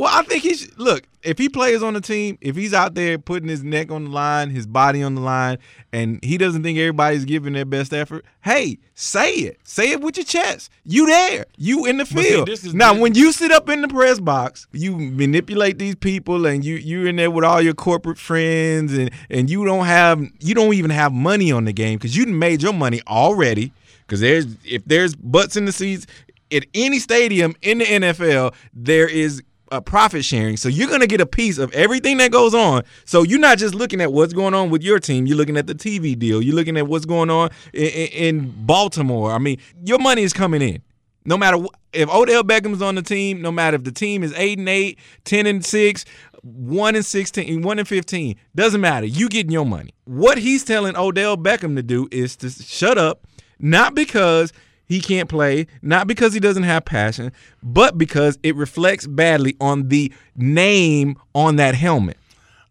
Speaker 2: Well, I think he should look. If he plays on the team, if he's out there putting his neck on the line, his body on the line, and he doesn't think everybody's giving their best effort, hey, say it. Say it with your chest. You there. You in the
Speaker 3: see,
Speaker 2: field.
Speaker 3: this is
Speaker 2: now,
Speaker 3: the-
Speaker 2: when you sit up in the press box, you manipulate these people, and you you're in there with all your corporate friends, and and you don't have you don't even have money on the game because you made your money already. Because there's if there's butts in the seats at any stadium in the NFL, there is a profit sharing. So you're gonna get a piece of everything that goes on. So you're not just looking at what's going on with your team. You're looking at the TV deal. You're looking at what's going on in, in, Baltimore. I mean, your money is coming in. No matter if Odell Beckham's on the team, no matter if the team is 8 and 8, 10 and 6, one and 16, one and 15. Doesn't matter. You getting your money. What he's telling Odell Beckham to do is to shut up, not because he can't play, not because he doesn't have passion, but because it reflects badly on the name on that helmet.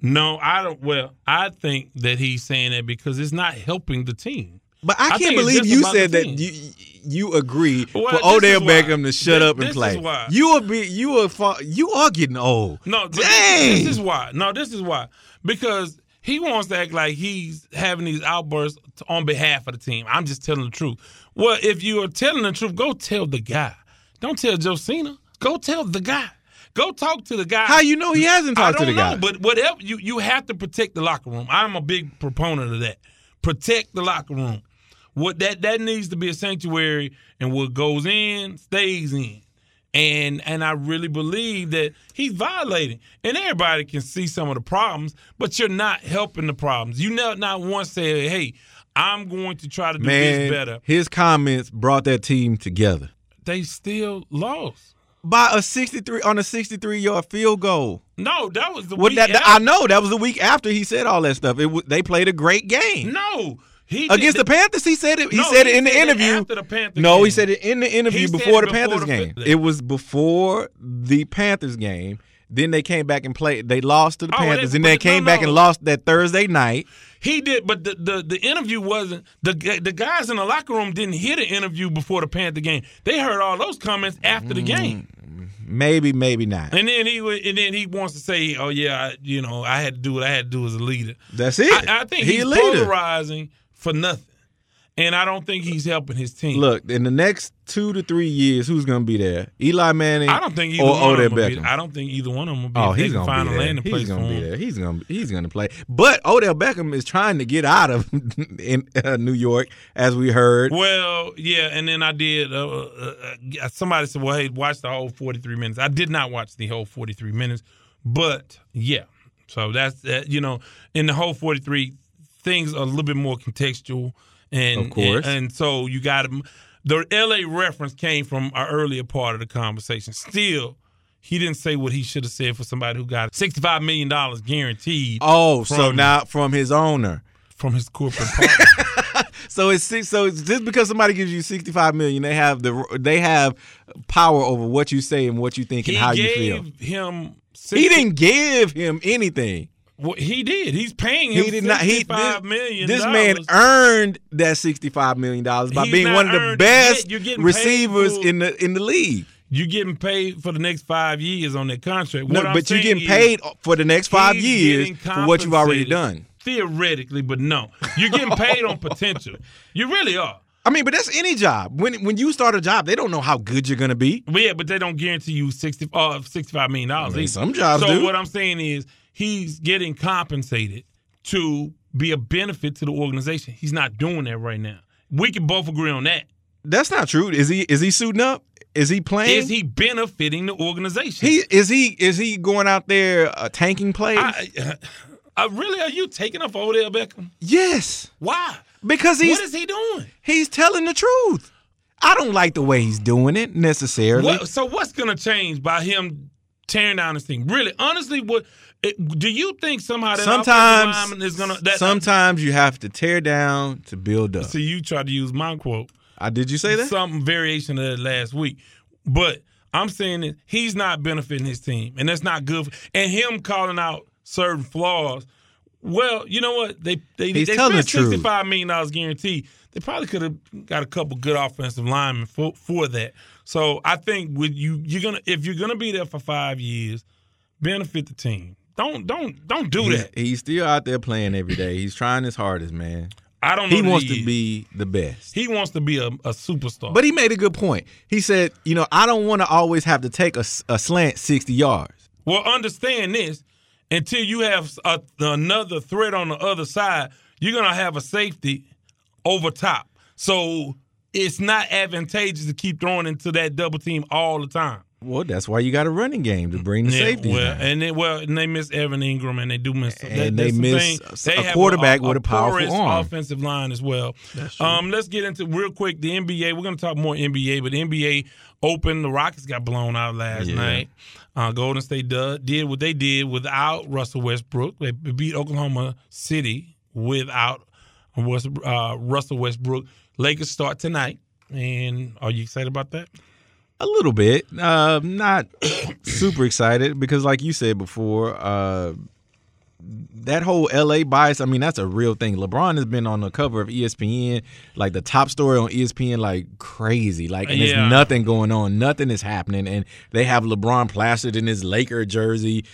Speaker 3: No, I don't. Well, I think that he's saying that because it's not helping the team.
Speaker 2: But I
Speaker 3: I
Speaker 2: can't believe you said that you you agree
Speaker 3: Well,
Speaker 2: for Odell. Beckham to shut
Speaker 3: This-
Speaker 2: up and
Speaker 3: this
Speaker 2: play.
Speaker 3: is why.
Speaker 2: You are be you are you are getting old.
Speaker 3: No, this-
Speaker 2: Dang.
Speaker 3: This is why. No, this is why. Because he wants to act like he's having these outbursts on behalf of the team. I'm just telling the truth. Well, if you are telling the truth, go tell the guy. Don't tell Josina. Go tell the guy. Go talk to the guy.
Speaker 2: How you know he hasn't
Speaker 3: I
Speaker 2: talked
Speaker 3: don't
Speaker 2: to the
Speaker 3: know,
Speaker 2: guy?
Speaker 3: but whatever you you have to protect the locker room. I'm a big proponent of that. Protect the locker room. What that that needs to be a sanctuary, and what goes in stays in. And and I really believe that he's violating. And everybody can see some of the problems, but you're not helping the problems. You never not once say, "Hey, I'm going to try to do
Speaker 2: Man,
Speaker 3: this better."
Speaker 2: his comments brought that team together
Speaker 3: They still lost.
Speaker 2: by a 63 on a 63 yard field goal.
Speaker 3: No, that was the
Speaker 2: What
Speaker 3: week
Speaker 2: that
Speaker 3: after.
Speaker 2: I know that was the week after he said all that stuff. It they played a great game
Speaker 3: No, he
Speaker 2: against the Panthers. He said it. He
Speaker 3: No,
Speaker 2: said
Speaker 3: he
Speaker 2: it in the interview.
Speaker 3: after the
Speaker 2: no,
Speaker 3: game.
Speaker 2: he said it in the interview
Speaker 3: He
Speaker 2: before the
Speaker 3: before
Speaker 2: Panthers
Speaker 3: the
Speaker 2: game. It was before the Panthers game. Then they came back and played. They lost to the
Speaker 3: Oh,
Speaker 2: Panthers,
Speaker 3: they-
Speaker 2: and they
Speaker 3: but no,
Speaker 2: came back
Speaker 3: no.
Speaker 2: and lost that Thursday night.
Speaker 3: He did, but the, the, the interview wasn't the the guys in the locker room didn't hear the interview before the Panther game. They heard all those comments after the game, mm,
Speaker 2: Maybe, maybe not.
Speaker 3: and then he and then he wants to say, "Oh yeah, I, you know, I had to do what I had to do as a leader."
Speaker 2: That's it.
Speaker 3: I, I think
Speaker 2: he
Speaker 3: he's
Speaker 2: a leader.
Speaker 3: polarizing for nothing, and I don't think he's helping his team.
Speaker 2: Look, in the next two to three years, who's going to be there? Eli Manning.
Speaker 3: I don't think either
Speaker 2: or
Speaker 3: one
Speaker 2: Odell
Speaker 3: of them. Will be,
Speaker 2: Beckham.
Speaker 3: I don't think either one of them will be.
Speaker 2: Oh, he's gonna
Speaker 3: find
Speaker 2: be
Speaker 3: a
Speaker 2: there.
Speaker 3: landing
Speaker 2: He's gonna
Speaker 3: for
Speaker 2: be
Speaker 3: him.
Speaker 2: there. He's gonna he's gonna play. But Odell Beckham is trying to get out of in uh, New York, as we heard.
Speaker 3: Well, yeah, and then I did. Uh, uh, uh, somebody said, "Well, hey, watch the whole forty-three minutes." I did not watch the whole forty-three minutes, but yeah. So that's that. You know, in the whole forty-three, things are a little bit more contextual, and
Speaker 2: Of course.
Speaker 3: and, and so you got. The L.A. reference came from our earlier part of the conversation. Still, he didn't say what he should have said for somebody who got sixty-five million dollars guaranteed
Speaker 2: Oh, so now from his owner.
Speaker 3: from his corporate partner.
Speaker 2: So it's six. So it's just because somebody gives you sixty five million, they have the they have power over what you say and what you think and
Speaker 3: he
Speaker 2: how you feel.
Speaker 3: him. 60,
Speaker 2: He didn't give him anything.
Speaker 3: Well, he did. He's paying him
Speaker 2: He did not. He this,
Speaker 3: million.
Speaker 2: this man earned that sixty five million dollars by
Speaker 3: He's
Speaker 2: being one of the best. Receivers
Speaker 3: for-
Speaker 2: in the in the league.
Speaker 3: You're getting paid for the next five years on that contract.
Speaker 2: No,
Speaker 3: What I'm
Speaker 2: but you're getting paid for the next five years for what you've already done.
Speaker 3: Theoretically, but no, you're getting paid on potential. You really are.
Speaker 2: I mean, but that's any job. When when you start a job, they don't know how good you're gonna be.
Speaker 3: Yeah, but they don't guarantee you 60, uh, 65 million dollars.
Speaker 2: I mean, some jobs
Speaker 3: So
Speaker 2: do.
Speaker 3: what I'm saying is he's getting compensated to be a benefit to the organization. He's not doing that right now. We can both agree on that.
Speaker 2: That's not true. Is he is he suiting up? Is he playing?
Speaker 3: Is he benefiting the organization?
Speaker 2: He is he is he going out there uh, tanking plays?
Speaker 3: I, I, really, are you taking up Odell Beckham?
Speaker 2: yes,
Speaker 3: Why?
Speaker 2: because he's
Speaker 3: what is he doing?
Speaker 2: he's telling the truth. I don't like the way he's doing it necessarily.
Speaker 3: What, so what's going to change by him tearing down this team? Really, honestly, what it, do you think somehow that offensive
Speaker 2: Sometimes,
Speaker 3: lineman is going to? That,
Speaker 2: sometimes you have to tear down to build up.
Speaker 3: So you tried to use my quote.
Speaker 2: I did you say that?
Speaker 3: Some variation of that last week, but I'm saying that he's not benefiting his team, and that's not good. For, and him calling out certain flaws. Well, you know what? They they
Speaker 2: He's
Speaker 3: they spent
Speaker 2: the
Speaker 3: sixty five million dollars guaranteed. They probably could have got a couple good offensive linemen for for that. So I think with you, you're gonna if you're gonna be there for five years, benefit the team. Don't don't don't do that.
Speaker 2: he's still out there playing every day. He's trying his hardest, man.
Speaker 3: I don't know.
Speaker 2: He wants to be the best.
Speaker 3: He wants to be a, a superstar.
Speaker 2: But he made a good point. He said, you know, I don't want to always have to take a slant 60 yards.
Speaker 3: Well, understand this: until you have a, another threat on the other side, you're gonna have a safety over top. So it's not advantageous to keep throwing into that double team all the time.
Speaker 2: Well, that's why you got a running game to bring the
Speaker 3: Yeah,
Speaker 2: safety.
Speaker 3: well, and they, well, and they miss Evan Engram, and they do miss.
Speaker 2: And
Speaker 3: that's
Speaker 2: they miss
Speaker 3: thing.
Speaker 2: a
Speaker 3: They have
Speaker 2: quarterback with a powerful arm.
Speaker 3: offensive line as well. Um, let's get into real quick the NBA. We're going to talk more NBA, but the NBA open. The Rockets got blown out last
Speaker 2: Yeah.
Speaker 3: night. Uh, Golden State did, did what they did without Russell Westbrook. They beat Oklahoma City without West, uh, Russell Westbrook. Lakers start tonight, and are you excited about that?
Speaker 2: A little bit. Uh, not super excited because, like you said before, uh, that whole LA bias, I mean, that's a real thing. LeBron has been on the cover of ESPN, like the top story on ESPN, like crazy. Like, and
Speaker 3: Yeah.
Speaker 2: there's nothing going on. Nothing is happening. And they have LeBron plastered in his Laker jersey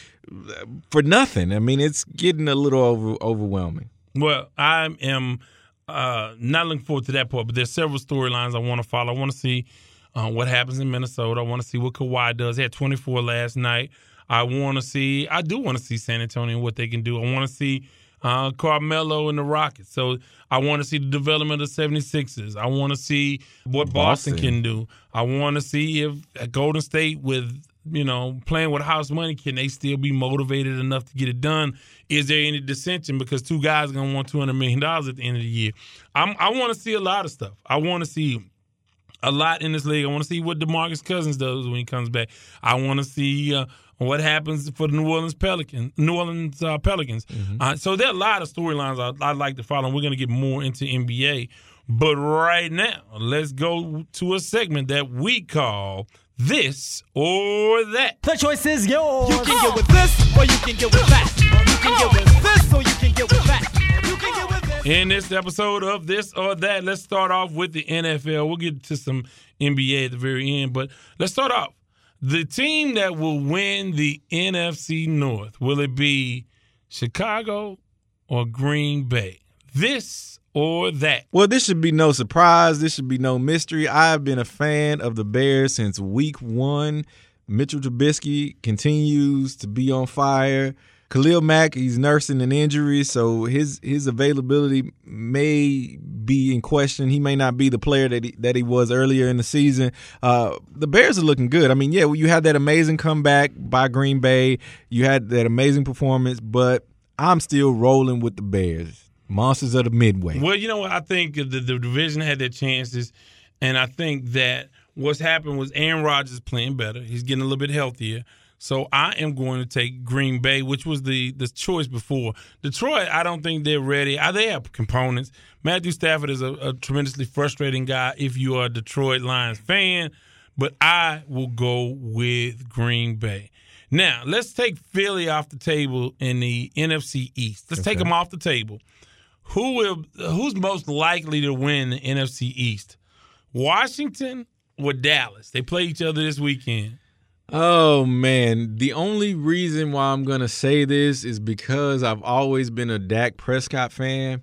Speaker 2: for nothing. I mean, it's getting a little over, overwhelming.
Speaker 3: Well, I am uh, not looking forward to that part, but there's several storylines I want to follow. I want to see uh, what happens in Minnesota. I want to see what Kawhi does. He had 24 last night. I want to see. I do want to see San Antonio and what they can do. I want to see uh, Carmelo and the Rockets. So I want to see the development of the 76ers. I want to see what Boston,
Speaker 2: Boston.
Speaker 3: can do. I want to see if at Golden State with you know playing with house money can they still be motivated enough to get it done? Is there any dissension because two guys are gonna want 200 million dollars at the end of the year? I'm, I want to see a lot of stuff. I want to see a lot in this league. I want to see what DeMarcus Cousins does when he comes back. I want to see uh, what happens for the New Orleans Pelicans. New Orleans uh, Pelicans. Uh, so there are a lot of storylines I'd, I'd like to follow. And we're going to get more into NBA. But right now, let's go to a segment that we call this or that.
Speaker 7: The choice is yours.
Speaker 8: You can get with this, or you can get with that. You can get with this, or you can get with that.
Speaker 3: In this episode of this or that, let's start off with the NFL. We'll get to some NBA at the very end, but let's start off. The team that will win the NFC North, will it be Chicago or Green Bay? This or that?
Speaker 2: Well, this should be no surprise. This should be no mystery. I've been a fan of the Bears since week one. Mitchell Trubisky continues to be on fire. Khalil Mack, he's nursing an injury, so his his availability may be in question. He may not be the player that he, that he was earlier in the season. Uh, the Bears are looking good. I mean, yeah, you had that amazing comeback by Green Bay. You had that amazing performance, but I'm still rolling with the Bears. Monsters of the Midway.
Speaker 3: Well, you know what? I think the, the division had their chances, and I think that what's happened was Aaron Rodgers playing better. He's getting a little bit healthier. So I am going to take Green Bay, which was the the choice before. Detroit, I don't think they're ready. Uh, They have components. Matthew Stafford is a, a tremendously frustrating guy if you are a Detroit Lions fan, but I will go with Green Bay. Now, let's take Philly off the table in the NFC East. Let's take them off the table. Who will who's most likely to win the NFC East? Washington or Dallas? They play each other this weekend.
Speaker 2: Oh man, the only reason why I'm gonna say this is because I've always been a Dak Prescott fan.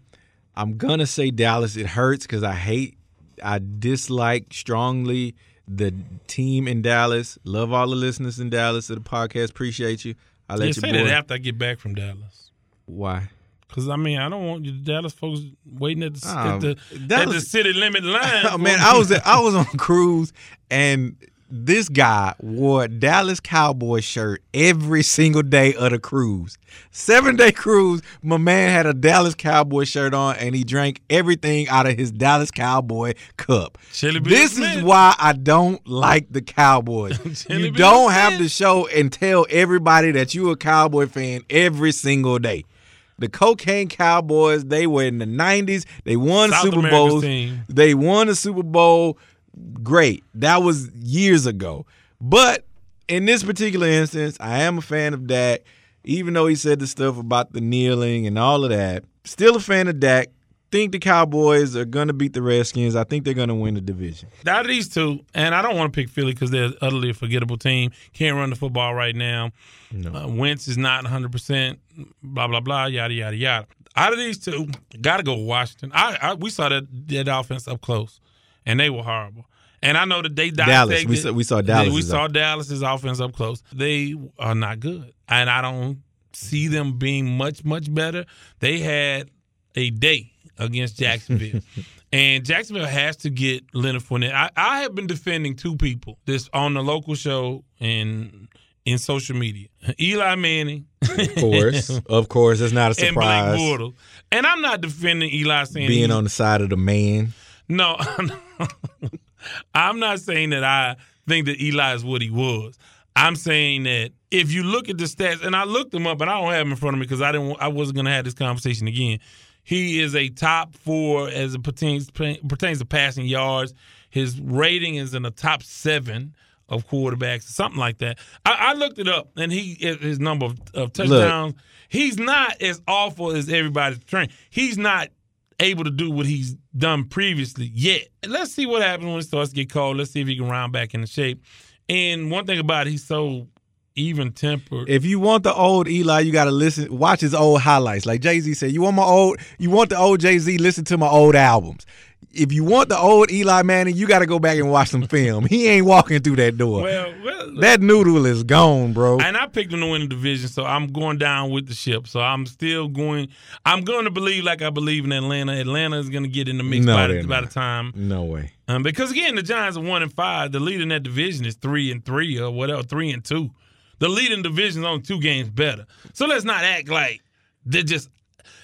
Speaker 2: I'm gonna say Dallas. It hurts because I hate, I dislike strongly the team in Dallas. Love all the listeners in Dallas of the podcast. Appreciate you. I let you
Speaker 3: say
Speaker 2: boy.
Speaker 3: that after I get back from Dallas.
Speaker 2: Why?
Speaker 3: Because I mean, I don't want you Dallas folks waiting at the,
Speaker 2: Oh,
Speaker 3: at the, at the city limit line.
Speaker 2: Oh, man, I was I was on cruise and this guy wore Dallas Cowboy shirt every single day of the cruise. Seven day cruise, my man had a Dallas Cowboy shirt on and he drank everything out of his Dallas Cowboy cup.
Speaker 3: Chili Bill
Speaker 2: this
Speaker 3: Smith.
Speaker 2: is why I don't like the Cowboys. You
Speaker 3: Bill
Speaker 2: don't have to show and tell everybody that you a Cowboy fan every single day. The cocaine Cowboys, they were in the 90s. They won
Speaker 3: South
Speaker 2: Super
Speaker 3: America's
Speaker 2: Bowls.
Speaker 3: team.
Speaker 2: They won a Super Bowl. Great. That was years ago. But in this particular instance, I am a fan of Dak, even though he said the stuff about the kneeling and all of that. Still a fan of Dak. Think the Cowboys are going to beat the Redskins. I think they're going to win the division.
Speaker 3: Out of these two, and I don't want to pick Philly because they're utterly a forgettable team. Can't run the football right now. Uh, Wentz is not 100%, blah, blah, blah, yada, yada, yada. Out of these two, got to go Washington. I, I We saw that, that offense up close, and they were horrible. And I know that they
Speaker 2: Dallas. We saw- we saw Dallas
Speaker 3: We saw
Speaker 2: up.
Speaker 3: Dallas's offense up close. They are not good, and I don't see them being much, much better. They had a day against Jacksonville. And Jacksonville has to get Leonard Fournette. I, I have been defending two people this on the local show and in social media. Eli Manning
Speaker 2: Of course, of course, it's not a surprise.
Speaker 3: and Blake. Bortles. And I'm not defending Eli saying
Speaker 2: Being on the side of the man.
Speaker 3: No, I'm not saying that I think that Eli is what he was. I'm saying that if you look at the stats, and I looked them up, and I don't have them in front of me because I didn't, I wasn't going to have this conversation again. He is a top four as it pertains pertains to passing yards. His rating is in the top seven of quarterbacks, something like that. I, I looked it up, and he his number of, of touchdowns. He's not as awful as everybody's trained. He's not able to do what he's done previously yet. Let's see what happens when it starts to get cold. Let's see if he can round back into shape. And one thing about it, he's so even tempered.
Speaker 2: If you want the old Eli, you got to listen, watch his old highlights. Like Jay Z said, you want my old, you want the old Jay Z, listen to my old albums. If you want the old Eli Manning, you got to go back and watch some film. He ain't walking through that door.
Speaker 3: well, well,
Speaker 2: that noodle is gone, bro.
Speaker 3: and I picked him to win the division, so I'm going down with the ship. So I'm still going. I'm going to believe like I believe in Atlanta. Atlanta is going to get in the mix
Speaker 2: No,
Speaker 3: by, the, by the time.
Speaker 2: No way.
Speaker 3: Um, because again, the Giants are one and five. The lead in that division is three and three or whatever, three and two. The leading division is only two games better. So let's not act like they're just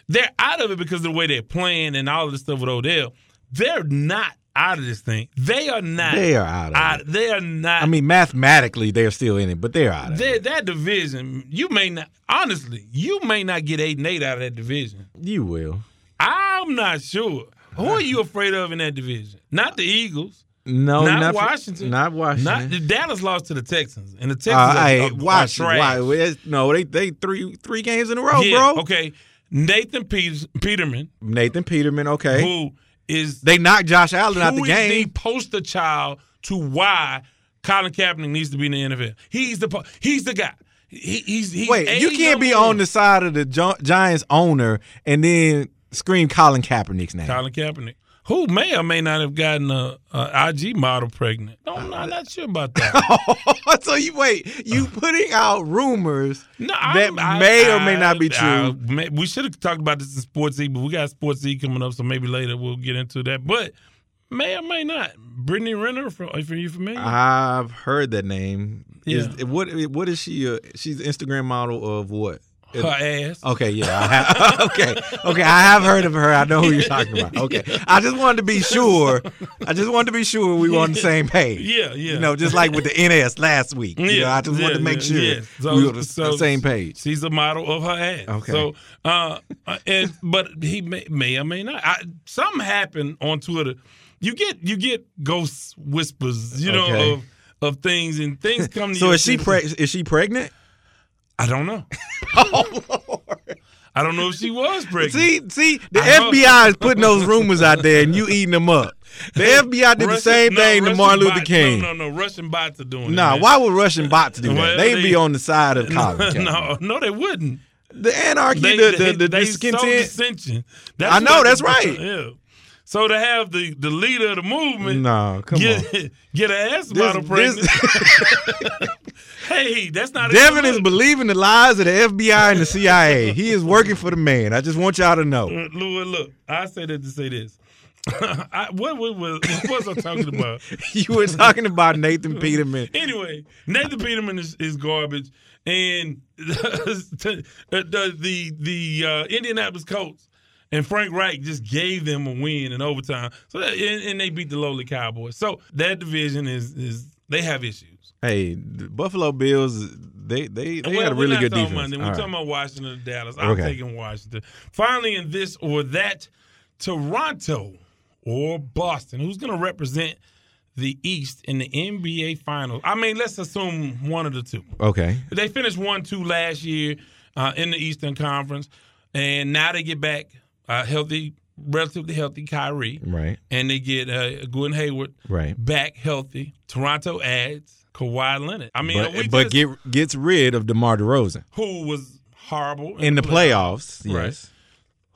Speaker 3: they're out of it because of the way they're playing and all of this stuff with Odell. They're not out of this thing. They are not.
Speaker 2: They are out of it.
Speaker 3: They are not.
Speaker 2: I mean, mathematically, they're still in it, but they're out of it.
Speaker 3: that, division, you may not. Honestly, you may not get eight and eight out of that division.
Speaker 2: You will.
Speaker 3: I'm not sure. Who are you afraid of in that division? Not the Eagles.
Speaker 2: No,
Speaker 3: not,
Speaker 2: for-
Speaker 3: Washington.
Speaker 2: Not Washington.
Speaker 3: Not Dallas lost to the Texans, and the Texans
Speaker 2: uh,
Speaker 3: are,
Speaker 2: hey,
Speaker 3: are- are
Speaker 2: Washington.
Speaker 3: trash.
Speaker 2: Why? No, they they three three games in a row,
Speaker 3: yeah,
Speaker 2: bro.
Speaker 3: okay. Nathan Peters, Peterman,
Speaker 2: Nathan Peterman. Okay,
Speaker 3: who is
Speaker 2: they knocked Josh Allen out
Speaker 3: who
Speaker 2: the
Speaker 3: game.
Speaker 2: game.
Speaker 3: the poster child to why Colin Kaepernick needs to be in the NFL. He's the he's the guy. He, he's, he's
Speaker 2: Wait, you can't be on the side of the Gi- Giants owner and then scream Colin Kaepernick's name.
Speaker 3: Colin Kaepernick, who may or may not have gotten a, a IG model pregnant. No, I'm not, not sure about that.
Speaker 2: so you wait, you putting out rumors
Speaker 3: No,
Speaker 2: that
Speaker 3: I-
Speaker 2: may or may
Speaker 3: I-
Speaker 2: not be
Speaker 3: I-
Speaker 2: true.
Speaker 3: may- we should have talked about this in Sports E, but we got Sports E coming up, so maybe later we'll get into that. But may or may not. Brittany Renner, from, are you familiar?
Speaker 2: I've heard that name. Is, what what is she? Uh, she's an Instagram model of what?
Speaker 3: Her ass.
Speaker 2: Okay, yeah. I have, okay, okay. I have heard of her. I know who you're talking about. Okay, I just wanted to be sure. I just wanted to be sure we were on the same page.
Speaker 3: Yeah, yeah.
Speaker 2: You know, just like with the NS last week. You know, I just wanted to make sure
Speaker 3: yeah. So-
Speaker 2: we were on the
Speaker 3: so
Speaker 2: same page.
Speaker 3: She's a model of her ass.
Speaker 2: Okay.
Speaker 3: So, uh, uh, and but he may, may or may not. I, something happened on Twitter. You get you get ghost whispers, you know,
Speaker 2: Okay.
Speaker 3: of of things and things come to
Speaker 2: So is she is she pregnant?
Speaker 3: I don't know. Oh, I don't know if she was pregnant.
Speaker 2: See, see, the
Speaker 3: I hope-
Speaker 2: FBI is putting those rumors out there, and you eating them up. The FBI did the same
Speaker 3: no,
Speaker 2: thing to
Speaker 3: Russian
Speaker 2: Martin Luther
Speaker 3: bots-
Speaker 2: King.
Speaker 3: No, no, no. Russian bots are doing it.
Speaker 2: Nah,
Speaker 3: man.
Speaker 2: why would Russian bots do that?
Speaker 3: Well,
Speaker 2: They'd
Speaker 3: they-
Speaker 2: be on the side of Colin. Kaepernick.
Speaker 3: no, no, they wouldn't.
Speaker 2: The anarchy,
Speaker 3: They,
Speaker 2: the, the, the,
Speaker 3: they
Speaker 2: skin
Speaker 3: sow
Speaker 2: tint.
Speaker 3: dissension.
Speaker 2: I know, that's right.
Speaker 3: Yeah. So to have the, the leader of the movement
Speaker 2: No, come on.
Speaker 3: get get an ass model pregnant. hey, that's not a Devan
Speaker 2: is believing the lies of the FBI and the CIA. He is working for the man. I just want y'all to know.
Speaker 3: Uh, Louis, look, I say that to say this. I, what, what, what, what was I talking about?
Speaker 2: You were talking about Nathan Peterman.
Speaker 3: anyway, Nathan Peterman is, is garbage, and the the the, the uh, Indianapolis Colts and Frank Reich just gave them a win in overtime. So that, and, and they beat the lowly Cowboys. So that division is is they have issues.
Speaker 2: Hey, the Buffalo Bills, they they, they
Speaker 3: Well,
Speaker 2: had a really good defense.
Speaker 3: Them. We're
Speaker 2: All
Speaker 3: talking
Speaker 2: right.
Speaker 3: about Washington and Dallas. I'm
Speaker 2: Okay.
Speaker 3: taking Washington. Finally, in this or that, Toronto or Boston, who's going to represent the East in the NBA Finals? I mean, let's assume one of the two.
Speaker 2: Okay.
Speaker 3: They finished one two last year uh, in the Eastern Conference, and now they get back uh, healthy, relatively healthy Kyrie,
Speaker 2: Right.
Speaker 3: and they get uh, Gordon Hayward
Speaker 2: Right.
Speaker 3: back healthy. Toronto adds Kawhi Leonard. I mean,
Speaker 2: But, but
Speaker 3: just,
Speaker 2: get gets rid of DeMar DeRozan
Speaker 3: who was horrible
Speaker 2: in the playoffs.
Speaker 3: Right.
Speaker 2: Yes.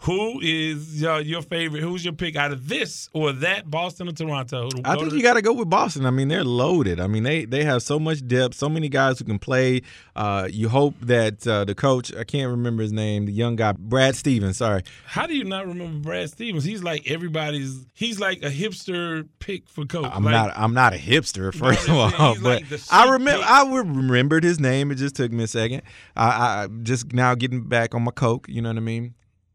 Speaker 3: Who is uh, your favorite? Who's your pick out of this or that? Boston or Toronto?
Speaker 2: I think you got to go with Boston. I mean, they're loaded. I mean, they they have so much depth, so many guys who can play. Uh, you hope that uh, the coach, I can't remember his name, the young guy, Brad Stevens. Sorry.
Speaker 3: How do you not remember Brad Stevens? He's like everybody's. He's like a hipster pick for coach.
Speaker 2: I'm
Speaker 3: like,
Speaker 2: not. I'm not a hipster, first of all, but
Speaker 3: like
Speaker 2: I remember. I remembered his name. It just took me a second. I, I just now getting back on my Coke. You know what I mean?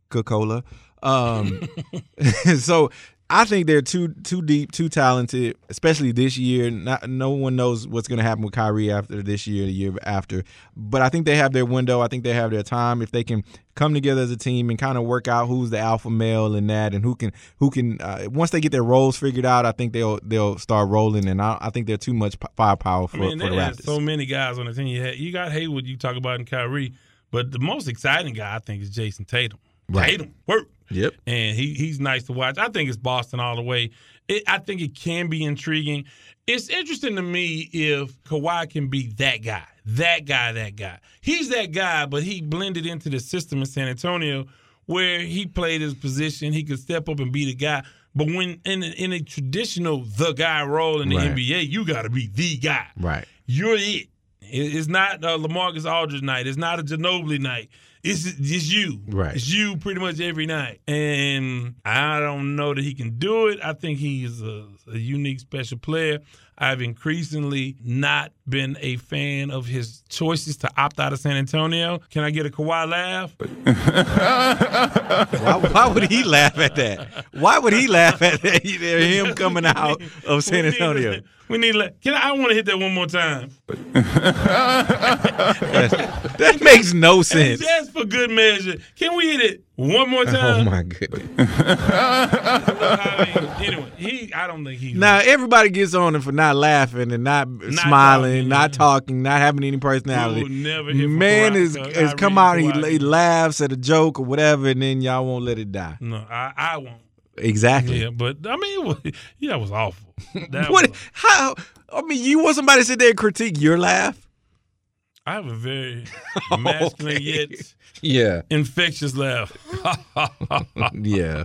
Speaker 2: Coca Cola. Um, so I think they're too too deep, too talented, especially this year. Not, no one knows what's going to happen with Kyrie after this year, the year after. But I think they have their window. I think they have their time if they can come together as a team and kind of work out who's the alpha male and that, and who can who can. Uh, once they get their roles figured out, I think they'll they'll start rolling. And I, I think they're too much firepower for,
Speaker 3: I mean,
Speaker 2: for the Raptors.
Speaker 3: so many guys on the team. You, had, you got Hayward, you talk about, and Kyrie, but the most exciting guy I think is Jayson Tatum.
Speaker 2: Right.
Speaker 3: Tatum, work.
Speaker 2: Yep.
Speaker 3: and he he's nice to watch. I think it's Boston all the way. It, I think it can be intriguing. It's interesting to me if Kawhi can be that guy, that guy, that guy. He's that guy, but he blended into the system in San Antonio where he played his position. He could step up and be the guy. But when in a, in a traditional the guy role in the
Speaker 2: Right.
Speaker 3: NBA, you got to be the guy.
Speaker 2: Right.
Speaker 3: You're it. It- It's not uh, LaMarcus Aldridge night. It's not a Ginobili night. It's it's you.
Speaker 2: Right.
Speaker 3: It's you pretty much every night. And I don't know that he can do it. I think he's a, a unique, special player. I've increasingly not been a fan of his choices to opt out of San Antonio. Can I get a Kawhi laugh?
Speaker 2: why, why would he laugh at that? Why would he laugh at that? him coming out of San Antonio?
Speaker 3: We need. Can I, I want to hit that one more time?
Speaker 2: That makes no sense.
Speaker 3: Just for good measure. Can we hit it one more
Speaker 2: oh
Speaker 3: time?
Speaker 2: Oh my goodness.
Speaker 3: I mean, anyway, he. I don't think he.
Speaker 2: Now everybody gets on him for not laughing and not, smiling, not mm. talking, not having any personality.
Speaker 3: We never hear from
Speaker 2: Man is has come out and he, he laughs at a joke or whatever, and then y'all won't let it die.
Speaker 3: No, I, I won't.
Speaker 2: Exactly.
Speaker 3: Yeah, but I mean, it was, yeah, it was awful. That
Speaker 2: What?
Speaker 3: was-
Speaker 2: How? I mean, you want somebody to sit there and critique your laugh?
Speaker 3: I have a very masculine yet
Speaker 2: Yeah.
Speaker 3: infectious laugh.
Speaker 2: Yeah.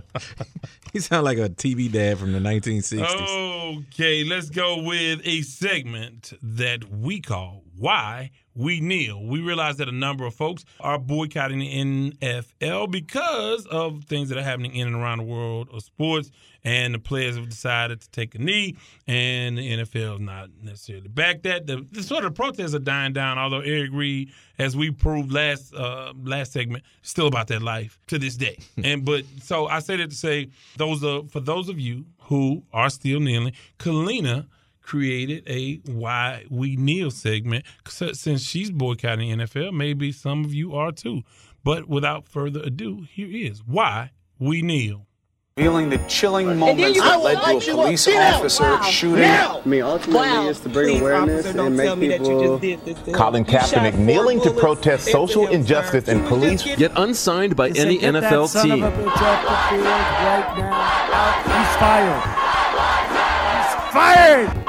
Speaker 2: he sounds like a TV dad from the 1960s.
Speaker 3: Okay, let's go with a segment that we call Why We Kneel. We realize that a number of folks are boycotting the NFL because of things that are happening in and around the world of sports, and the players have decided to take a knee, and the NFL is not necessarily back that. The, the sort of protests are dying down, although Eric Reid, as we proved last uh, last segment, still about that life to this day. and but so I say that to say those are for those of you who are still kneeling, Kalina created a why we kneel segment s- since she's boycotting NFL. Maybe some of you are too. But without further ado, here is why we kneel.
Speaker 7: Revealing the chilling moments that led to a police officer shooting.
Speaker 9: I mean, ultimately, it's to bring awareness and make people.
Speaker 10: Colin Kaepernick kneeling to protest social injustice and police.
Speaker 11: Get unsigned by any NFL team.
Speaker 8: Right He's fired. He's fired.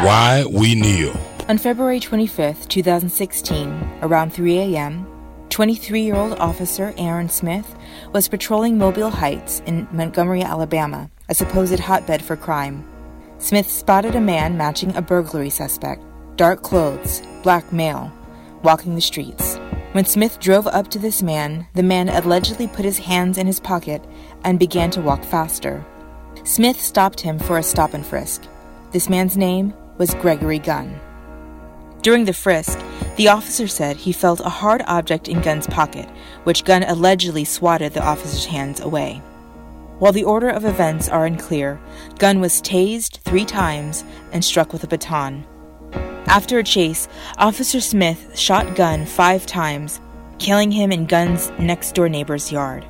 Speaker 6: Why we kneel.
Speaker 12: On February 25th, 2016, around 3 a.m., 23 year old officer Aaron Smith was patrolling Mobile Heights in Montgomery, Alabama, a supposed hotbed for crime. Smith spotted a man matching a burglary suspect, dark clothes, black male, walking the streets. When Smith drove up to this man, the man allegedly put his hands in his pocket and began to walk faster. Smith stopped him for a stop and frisk. This man's name was Gregory Gunn. During the frisk, the officer said he felt a hard object in Gunn's pocket, which Gunn allegedly swatted the officer's hands away. While the order of events are unclear, Gunn was tased three times and struck with a baton. After a chase, Officer Smith shot Gunn five times, killing him in Gunn's next door neighbor's yard.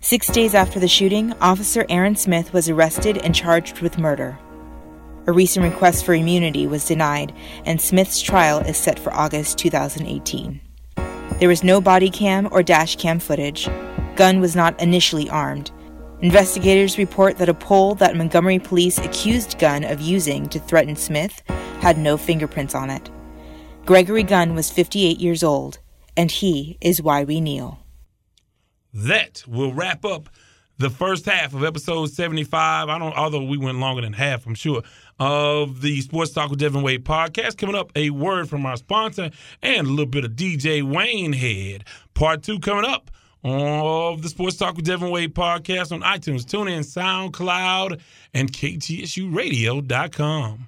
Speaker 12: Six days after the shooting, Officer Aaron Smith was arrested and charged with murder. A recent request for immunity was denied, and Smith's trial is set for August 2018. There was no body cam or dash cam footage. Gunn was not initially armed. Investigators report that a pole that Montgomery police accused Gunn of using to threaten Smith had no fingerprints on it. Gregory Gunn was 58 years old, and he is why we kneel.
Speaker 3: that will wrap up the first half of episode 75. I don't, although we went longer than half, I'm sure, of the Sports Talk with Devan Wade podcast. Coming up, a word from our sponsor and a little bit of DJ Wayne Head. Part two coming up of the Sports Talk with Devan Wade podcast on iTunes, TuneIn, SoundCloud, and KTSURadio.com.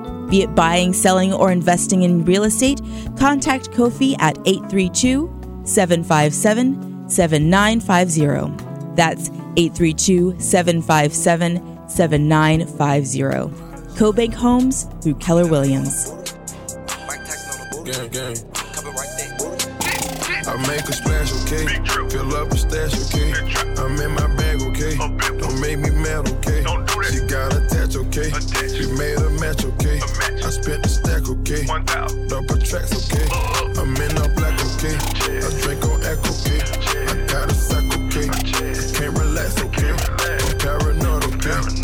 Speaker 12: Be it buying, selling, or investing in real estate, contact Kofi at 832 757 7950. That's 832 757 7950. CoBank Homes through Keller Williams.
Speaker 13: Gang, gang. I make a splash, okay? Fill up a stash, okay? I'm in my bag, okay? Don't make me mad, okay? She got attached, okay? She made a match, okay? I spent the stack, okay? Double tracks, okay? I'm in a black, okay? I drink on echo, okay? I got a sack, okay? I can't relax, okay? I'm paranoid, okay?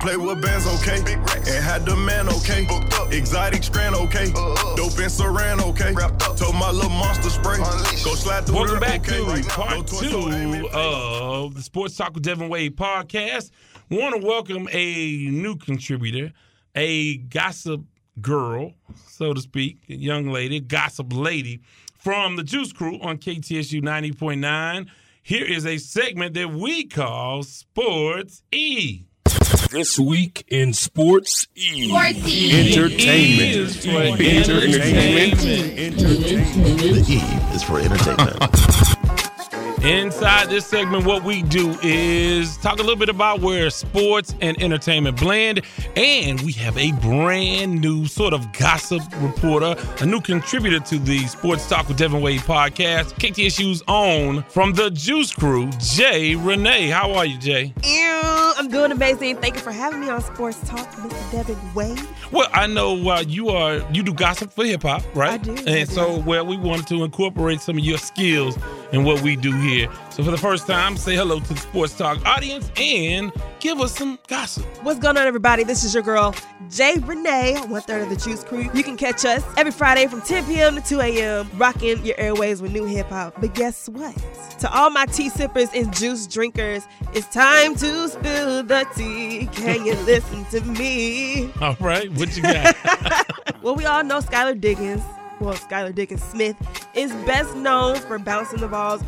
Speaker 13: Play with bands, okay? And had the man, okay? Exotic strand, okay? Dope and saran, okay? Told my little monster spray. Go slide through
Speaker 3: Welcome back
Speaker 13: okay?
Speaker 3: to part two of the Sports Talk with Devan Wade podcast. Want to welcome a new contributor, a gossip girl, so to speak, a young lady, gossip lady from the Juice Crew on KTSU 90.9. Here is a segment that we call Sports E.
Speaker 6: This week in Sports E.
Speaker 3: Entertainment. is for
Speaker 6: Entertainment.
Speaker 14: The E is for entertainment.
Speaker 3: Inside this segment, what we do is talk a little bit about where sports and entertainment blend. And we have a brand new sort of gossip reporter, a new contributor to the Sports Talk with Devan Wade podcast, KTSU's own from the Juice Crew, Jay Renee. How are you, Jay?
Speaker 15: Ew, I'm doing amazing. Thank you for having me on Sports Talk, Mr. Devan Wade.
Speaker 3: Well, I know uh, you are you do gossip for hip hop, right?
Speaker 15: I do,
Speaker 3: And
Speaker 15: I
Speaker 3: so, well, we wanted to incorporate some of your skills in what we do here. So, for the first time, say hello to the Sports Talk audience and give us some gossip.
Speaker 15: What's going on, everybody? This is your girl, Jay Renee, one third of the Juice Crew. You can catch us every Friday from 10 p.m. to 2 a.m., rocking your airways with new hip hop. But guess what? To all my tea sippers and juice drinkers, it's time to spill the tea. Can you listen to me?
Speaker 3: All right, what you got?
Speaker 15: Well, we all know Skylar Diggins. Well, Skylar Diggins Smith is best known for bouncing the balls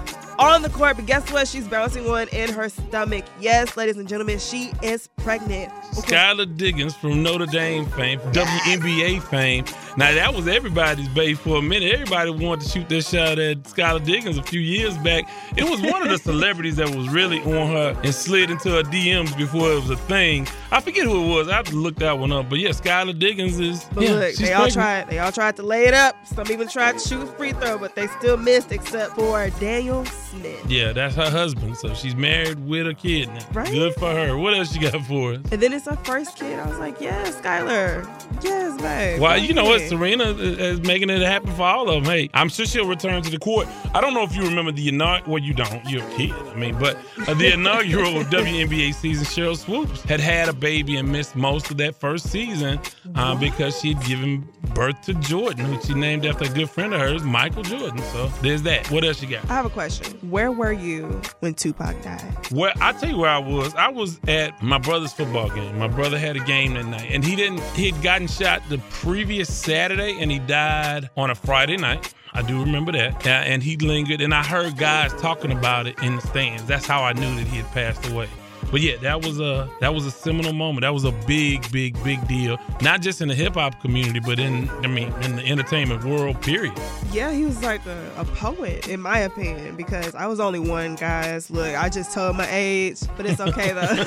Speaker 15: on the court, but guess what? She's bouncing one in her stomach. Yes, ladies and gentlemen, she is pregnant. Okay.
Speaker 3: Skylar Diggins from Notre Dame fame, from WNBA fame. Now that was everybody's bait for a minute. Everybody wanted to shoot their shot at Skylar Diggins a few years back. It was one of the celebrities that was really on her and slid into her DMs before it was a thing. I forget who it was. I have to look that one up. But yeah, Skylar Diggins is.
Speaker 15: But
Speaker 3: yeah,
Speaker 15: look,
Speaker 3: she's
Speaker 15: they all tried. They all tried to lay it up. Some even tried to shoot free throw, but they still missed, except for Daniel Smith.
Speaker 3: Yeah, that's her husband. So she's married with a kid now.
Speaker 15: Right.
Speaker 3: Good for her. What else you got for us?
Speaker 15: And then it's her first kid. I was like, yes, Skylar. Yes, babe.
Speaker 3: Well, you know what? Serena is making it happen for all of them. Hey, I'm sure she'll return to the court. I don't know if you remember the inaugural. Well, you don't. You're a kid. I mean, but uh, the inaugural WNBA season, Sheryl Swoopes had had a baby and missed most of that first season uh, because she had given birth to Jordan, who she named after a good friend of hers, Michael Jordan. So there's that. What else you got?
Speaker 15: I have a question. Where were you when Tupac died?
Speaker 3: Well, I tell you where I was. I was at my brother's football game. My brother had a game that night, and he didn't. He had gotten shot the previous Saturday, and he died on a Friday night. I do remember that. And he lingered, and I heard guys talking about it in the stands. That's how I knew that he had passed away. But yeah, that was a that was a seminal moment. That was a big, big, big deal. Not just in the hip hop community, but in I mean in the entertainment world. Period.
Speaker 15: Yeah, he was like a, a poet, in my opinion, because I was only one, guys. Look, I just told my age, but it's okay though.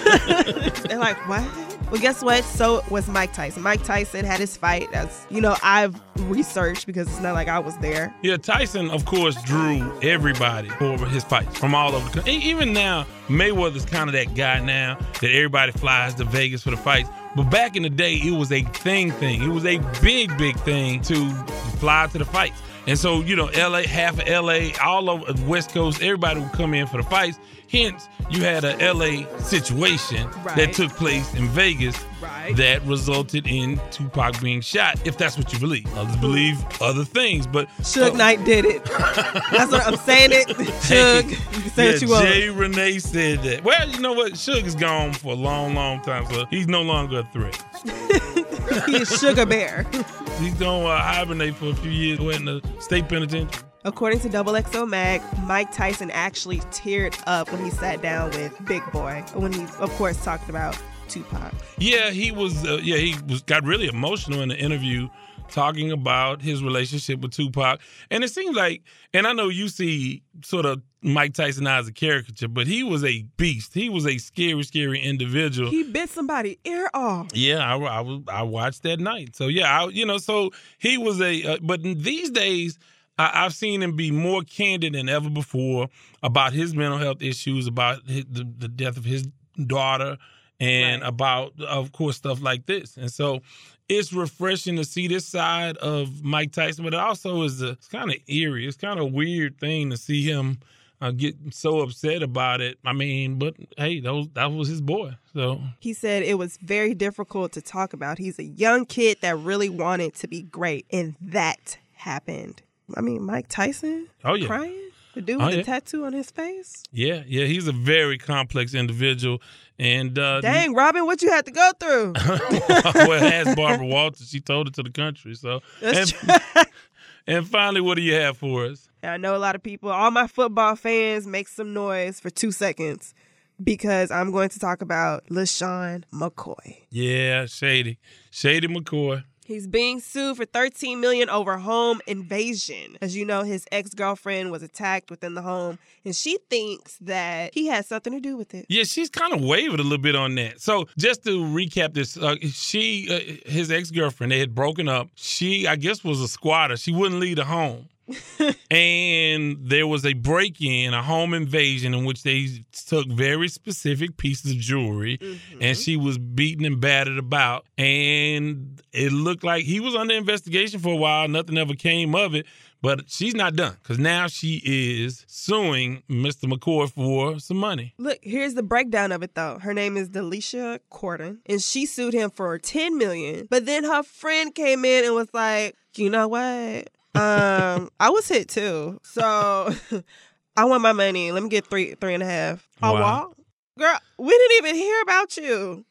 Speaker 15: They're like, what? Well, guess what? So was Mike Tyson. Mike Tyson had his fight. That's you know, I've researched because it's not like I was there.
Speaker 3: Yeah, Tyson, of course, drew everybody for his fights from all over. the country. Even now, Mayweather's kind of that guy now that everybody flies to Vegas for the fights. But back in the day, it was a thing thing. It was a big, big thing to fly to the fights. And so, you know, LA, half of LA, all over the West Coast, everybody would come in for the fights. Hence, you had a LA situation
Speaker 15: Right.
Speaker 3: that took place in Vegas
Speaker 15: Right.
Speaker 3: that resulted in Tupac being shot, if that's what you believe. Others believe other things, but
Speaker 15: Suge Knight did it. That's what I'm saying. It Suge. You can say
Speaker 3: yeah,
Speaker 15: what you want.
Speaker 3: Jay Renee said that. Well, you know what? Suge is gone for a long, long time, so he's no longer a threat.
Speaker 15: he's is Sugar Bear.
Speaker 3: He's gonna uh, hibernate for a few years in the state penitentiary.
Speaker 15: According to Double XO Mag, Mike Tyson actually teared up when he sat down with Big Boy. When he, of course, talked about Tupac.
Speaker 3: Yeah, he was. Uh, yeah, he was got really emotional in the interview, talking about his relationship with Tupac. And it seems like, and I know you see sort of Mike Tyson as a caricature, but he was a beast. He was a scary, scary individual.
Speaker 15: He bit somebody ear off.
Speaker 3: Yeah, I, I was I watched that night. So yeah, I, you know, so he was a. Uh, but these days, I, I've seen him be more candid than ever before about his mental health issues, about his, the, the death of his daughter, and about, of course, stuff like this. And so it's refreshing to see this side of Mike Tyson, but it also is a, kind of eerie. It's kind of a weird thing to see him. Uh, get so upset about it. I mean, but hey, those that was his boy. So
Speaker 15: He said it was very difficult to talk about. He's a young kid that really wanted to be great, and that happened. I mean, Mike Tyson
Speaker 3: Oh, yeah.
Speaker 15: crying? The dude
Speaker 3: Oh,
Speaker 15: with
Speaker 3: yeah.
Speaker 15: the tattoo on his face?
Speaker 3: Yeah, yeah, he's a very complex individual, and uh,
Speaker 15: Dang, Robin, what you had to go through?
Speaker 3: well, ask Barbara Walters. She told it to the country. So, and, and finally, what do you have for us?
Speaker 15: I know a lot of people, all my football fans, make some noise for two seconds because I'm going to talk about LeSean McCoy.
Speaker 3: Yeah, Shady, Shady McCoy.
Speaker 15: He's being sued for 13 million over home invasion. As you know, his ex-girlfriend was attacked within the home, and she thinks that he has something to do with it.
Speaker 3: Yeah, she's kind of wavered a little bit on that. So just to recap this, uh, she, uh, his ex girlfriend, they had broken up. She, I guess, was a squatter. She wouldn't leave the home. and there was a break in, a home invasion in which they took very specific pieces of jewelry mm-hmm. and she was beaten and battered about. And it looked like he was under investigation for a while. Nothing ever came of it. But she's not done because now she is suing Mr. McCoy for some money.
Speaker 15: Look, here's the breakdown of it though. Her name is Delicia Cordon, and she sued him for 10 million. But then her friend came in and was like, you know what? Um, I was hit too. So I want my money. Let me get three, three and a half.
Speaker 3: Wow.
Speaker 15: wow. Girl, we didn't even hear about you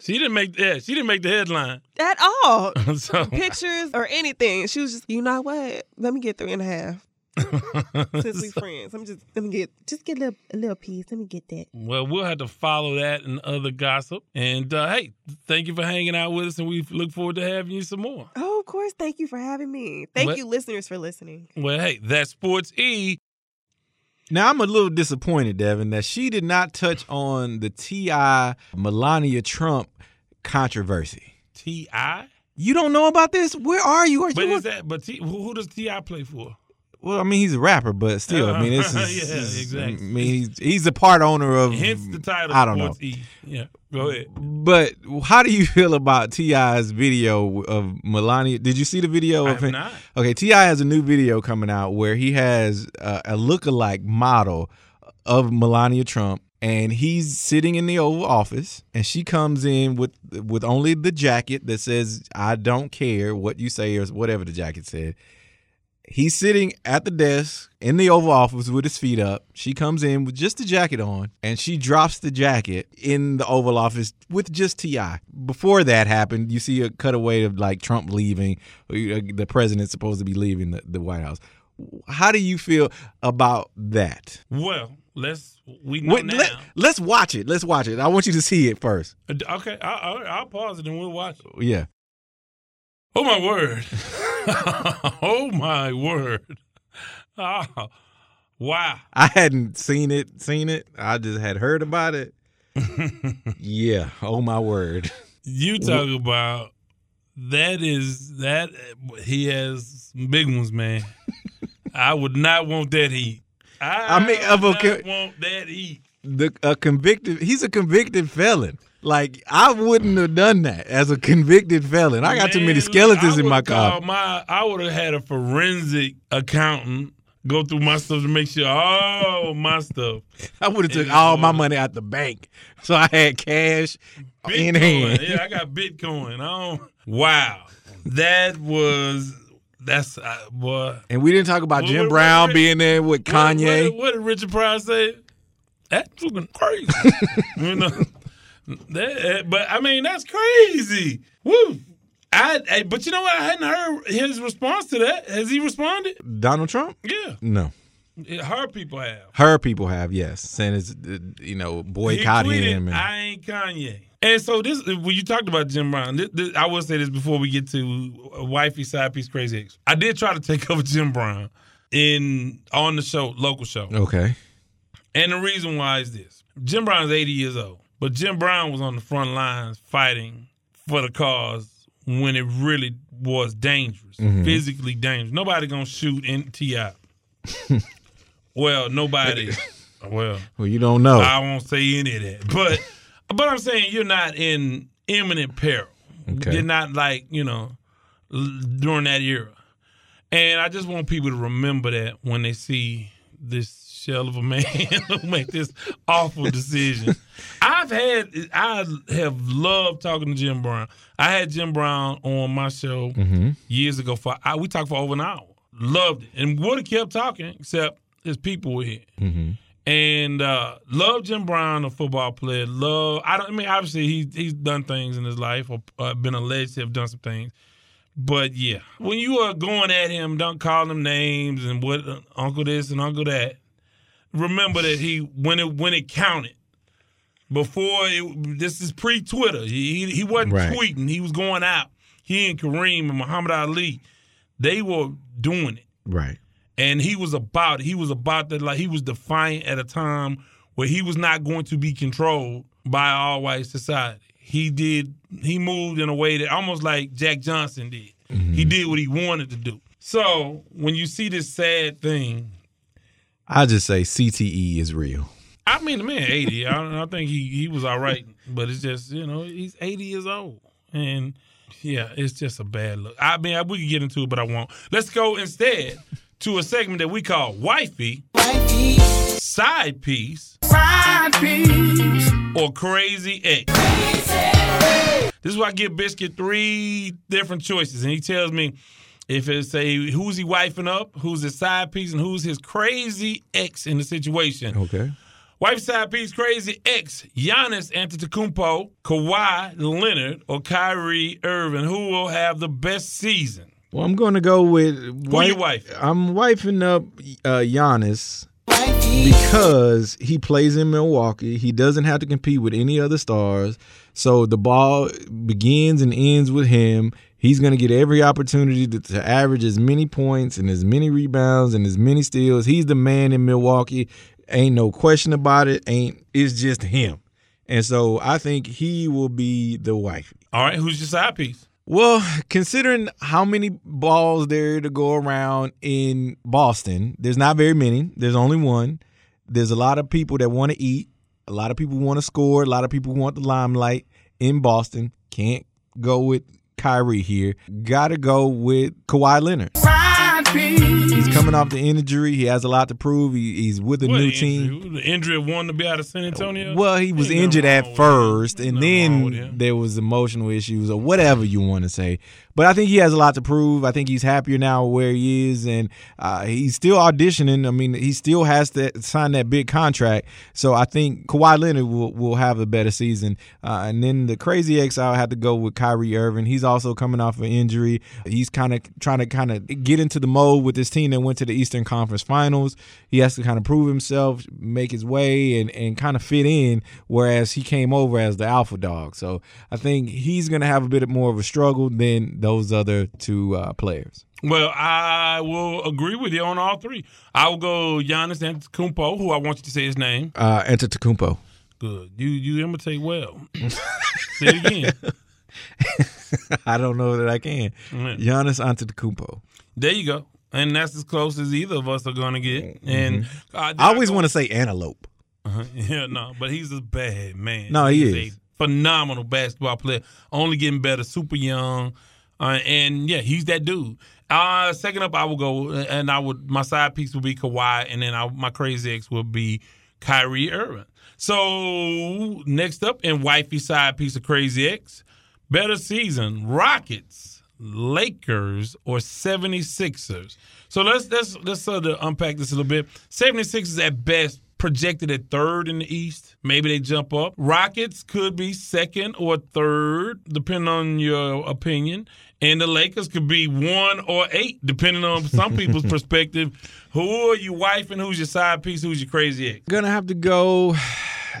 Speaker 3: She didn't make yeah, she didn't make the headline.
Speaker 15: at all.
Speaker 3: so
Speaker 15: Pictures or anything. She was just, you know what? Let me get three and a half. Since we friends, I'm just let me get just get a little, a little piece. Let me get that.
Speaker 3: Well, we'll have to follow that and other gossip. And uh, hey, thank you for hanging out with us, and we look forward to having you some more.
Speaker 15: Oh, of course. Thank you for having me. Thank
Speaker 3: What?
Speaker 15: you, listeners, for listening.
Speaker 3: Well, hey, that's Sports E.
Speaker 2: Now I'm a little disappointed, Devan, that she did not touch on the T.I. Melania Trump controversy.
Speaker 3: Ti.
Speaker 2: You don't know about this? Where are you? Are
Speaker 3: But
Speaker 2: you?
Speaker 3: is that? But T, who, who does T.I. play for?
Speaker 2: Well, I mean, he's a rapper, but still, I mean, this is.
Speaker 3: Yeah,
Speaker 2: is-
Speaker 3: exactly.
Speaker 2: I mean, he's he's a part owner of.
Speaker 3: Hence the title.
Speaker 2: I don't know.
Speaker 3: E. Yeah, go ahead.
Speaker 2: But how do you feel about T.I.'s video of Melania? Did you see the video
Speaker 3: I
Speaker 2: of him?
Speaker 3: not.
Speaker 2: Okay, T.I. has a new video coming out where he has uh, a lookalike model of Melania Trump, and he's sitting in the Oval Office, and she comes in with with only the jacket that says "I don't care what you say" or whatever the jacket said. He's sitting at the desk in the Oval Office with his feet up. She comes in with just the jacket on, and she drops the jacket in the Oval Office with just Ti. Before that happened, you see a cutaway of like Trump leaving. uh, The president's supposed to be leaving the, the White House. How do you feel about that?
Speaker 3: Well, let's we know
Speaker 2: Wait,
Speaker 3: now.
Speaker 2: let, let's watch it. Let's watch it. I want you to see it first.
Speaker 3: Uh, okay, I, I, I'll pause it and we'll watch it.
Speaker 2: Yeah.
Speaker 3: Oh my word! oh my word! Oh, wow!
Speaker 2: I hadn't seen it, seen it. I just had heard about it. yeah. Oh my word.
Speaker 3: You talk about that is that he has big ones, man. I would not want that heat. I,
Speaker 2: I mean, of a
Speaker 3: want that heat.
Speaker 2: the a convicted he's a convicted felon. Like I wouldn't have done that as a convicted felon. I got too many skeletons in my car.
Speaker 3: My, I would have had a forensic accountant go through my stuff to make sure all my stuff.
Speaker 2: I would have took all my money out the bank, so I had cash in hand.
Speaker 3: Yeah, I got Bitcoin. I don't, wow, that was that's uh, boy.
Speaker 2: And we didn't talk about
Speaker 3: What-
Speaker 2: Jim
Speaker 3: what-
Speaker 2: Brown
Speaker 3: what-
Speaker 2: being there with Kanye.
Speaker 3: what, what did Richard Pryor say? That's fucking crazy. you know, that, but I mean that's crazy. Woo. I, I but you know what? I hadn't heard his response to that. Has he responded?
Speaker 2: Donald Trump?
Speaker 3: Yeah,
Speaker 2: No.
Speaker 3: her people have.
Speaker 2: Her people have, yes. Saying it's, uh, you know, boycotting
Speaker 3: tweeted,
Speaker 2: him. And,
Speaker 3: I ain't Kanye. And so this, when you talked about Jim Brown, this, this, I will say this before we get to wifey side piece crazy ex. I did try to take over Jim Brown in on the show, local show.
Speaker 2: okay.
Speaker 3: And the reason why is this: Jim Brown is 80 years old, but Jim Brown was on the front lines fighting for the cause when it really was dangerous,
Speaker 2: Mhm.
Speaker 3: physically dangerous. Nobody gonna shoot NTI. well, nobody. well,
Speaker 2: Well, you don't know.
Speaker 3: I won't say any of that, but but I'm saying you're not in imminent peril.
Speaker 2: Okay.
Speaker 3: You're not like you know during that era, and I just want people to remember that when they see this shell of a man who make this awful decision. I've had I have loved talking to Jim Brown. I had Jim Brown on my show
Speaker 2: Mhm.
Speaker 3: years ago for I, we talked for over an hour. Loved it, and would have kept talking except his people were here
Speaker 2: Mm-hmm.
Speaker 3: and uh, love Jim Brown, a football player. Love, I don't. I mean, obviously he he's done things in his life or uh, been alleged to have done some things. But yeah, when you are going at him, don't call him names and what uh, Uncle this and Uncle that. Remember that he when it when it counted. Before it, this is pre Twitter. He, he he wasn't
Speaker 2: Right.
Speaker 3: tweeting. He was going out. He and Kareem and Muhammad Ali, they were doing it
Speaker 2: Right.
Speaker 3: and he was about he was about that like he was defiant at a time where he was not going to be controlled by all white society. He did he moved in a way that almost like Jack Johnson did. He mm-hmm. did what he wanted to do. So when you see this sad thing,
Speaker 2: I just say CTE is real.
Speaker 3: I mean the man eighty. I, I think he he was all right, but it's just you know he's eighty years old and. Yeah, it's just a bad look. I mean, we could get into it, but I won't. Let's go instead to a segment that we call Wifey, Side Piece, or Crazy X. This is why I give Biscuit three different choices, and he tells me if it's a who's he wifing up, who's his side piece, and who's his crazy ex in the situation.
Speaker 2: Okay.
Speaker 3: Wife side piece crazy ex Giannis Antetokounmpo, Kawhi Leonard, or Kyrie Irving. Who will have the best season?
Speaker 2: Well, I'm going to go with
Speaker 3: Who your wife?
Speaker 2: I'm wifing up uh, Giannis because he plays in Milwaukee. He doesn't have to compete with any other stars. So the ball begins and ends with him. He's going to get every opportunity to, to average as many points and as many rebounds and as many steals. He's the man in Milwaukee. Ain't no question about it. Ain't it's just him. And so I think he will be the wifey.
Speaker 3: All right, who's your side piece?
Speaker 2: Well, considering how many balls there to go around in Boston, there's not very many. There's only one. There's a lot of people that want to eat. A lot of people want to score. A lot of people want the limelight in Boston. Can't go with Kyrie here. Got to go with Kawhi Leonard. He's coming off the injury. He has a lot to prove. He, he's with a
Speaker 3: What
Speaker 2: new
Speaker 3: injury?
Speaker 2: team.
Speaker 3: The injury of wanting to be out of San Antonio?
Speaker 2: Well, he was
Speaker 3: Ain't
Speaker 2: injured at first, and then there was emotional issues or whatever you want to say. But I think he has a lot to prove. I think he's happier now where he is, and uh, he's still auditioning. I mean, he still has to sign that big contract. So I think Kawhi Leonard will, will have a better season. Uh, and then the crazy X, I'll have to go with Kyrie Irving. He's also coming off an injury. He's kind of trying to kind of get into the mode with this team that went to the Eastern Conference Finals. He has to kind of prove himself, make his way, and, and kind of fit in, whereas he came over as the alpha dog. So I think he's going to have a bit more of a struggle than those other two uh, players.
Speaker 3: Well, I will agree with you on all three. I will go Giannis Antetokounmpo, who I want you to say his name.
Speaker 2: Uh, Antetokounmpo.
Speaker 3: Good. You you imitate well. say it again.
Speaker 2: I don't know that I can.
Speaker 3: Mm.
Speaker 2: Giannis Antetokounmpo.
Speaker 3: There you go. And that's as close as either of us are going to get. And
Speaker 2: Mm-hmm.
Speaker 3: uh,
Speaker 2: I always want to say antelope.
Speaker 3: Uh-huh. Yeah, no, but he's a bad man.
Speaker 2: No, he
Speaker 3: He's
Speaker 2: is.
Speaker 3: a phenomenal basketball player. Only getting better, super young, uh, and yeah, he's that dude. Uh, second up, I will go, and I would my side piece would be Kawhi, and then I, my crazy ex would be Kyrie Irving. So next up, in wifey side piece of crazy ex, better season: Rockets, Lakers, or 76ers. So let's let's let's sort of unpack this a little bit. 76ers at best projected at third in the East. Maybe they jump up. Rockets could be second or third, depending on your opinion. And the Lakers could be one or eight, depending on some people's perspective. Who are you wife and who's your side piece? Who's your crazy ex?
Speaker 2: Gonna have to go.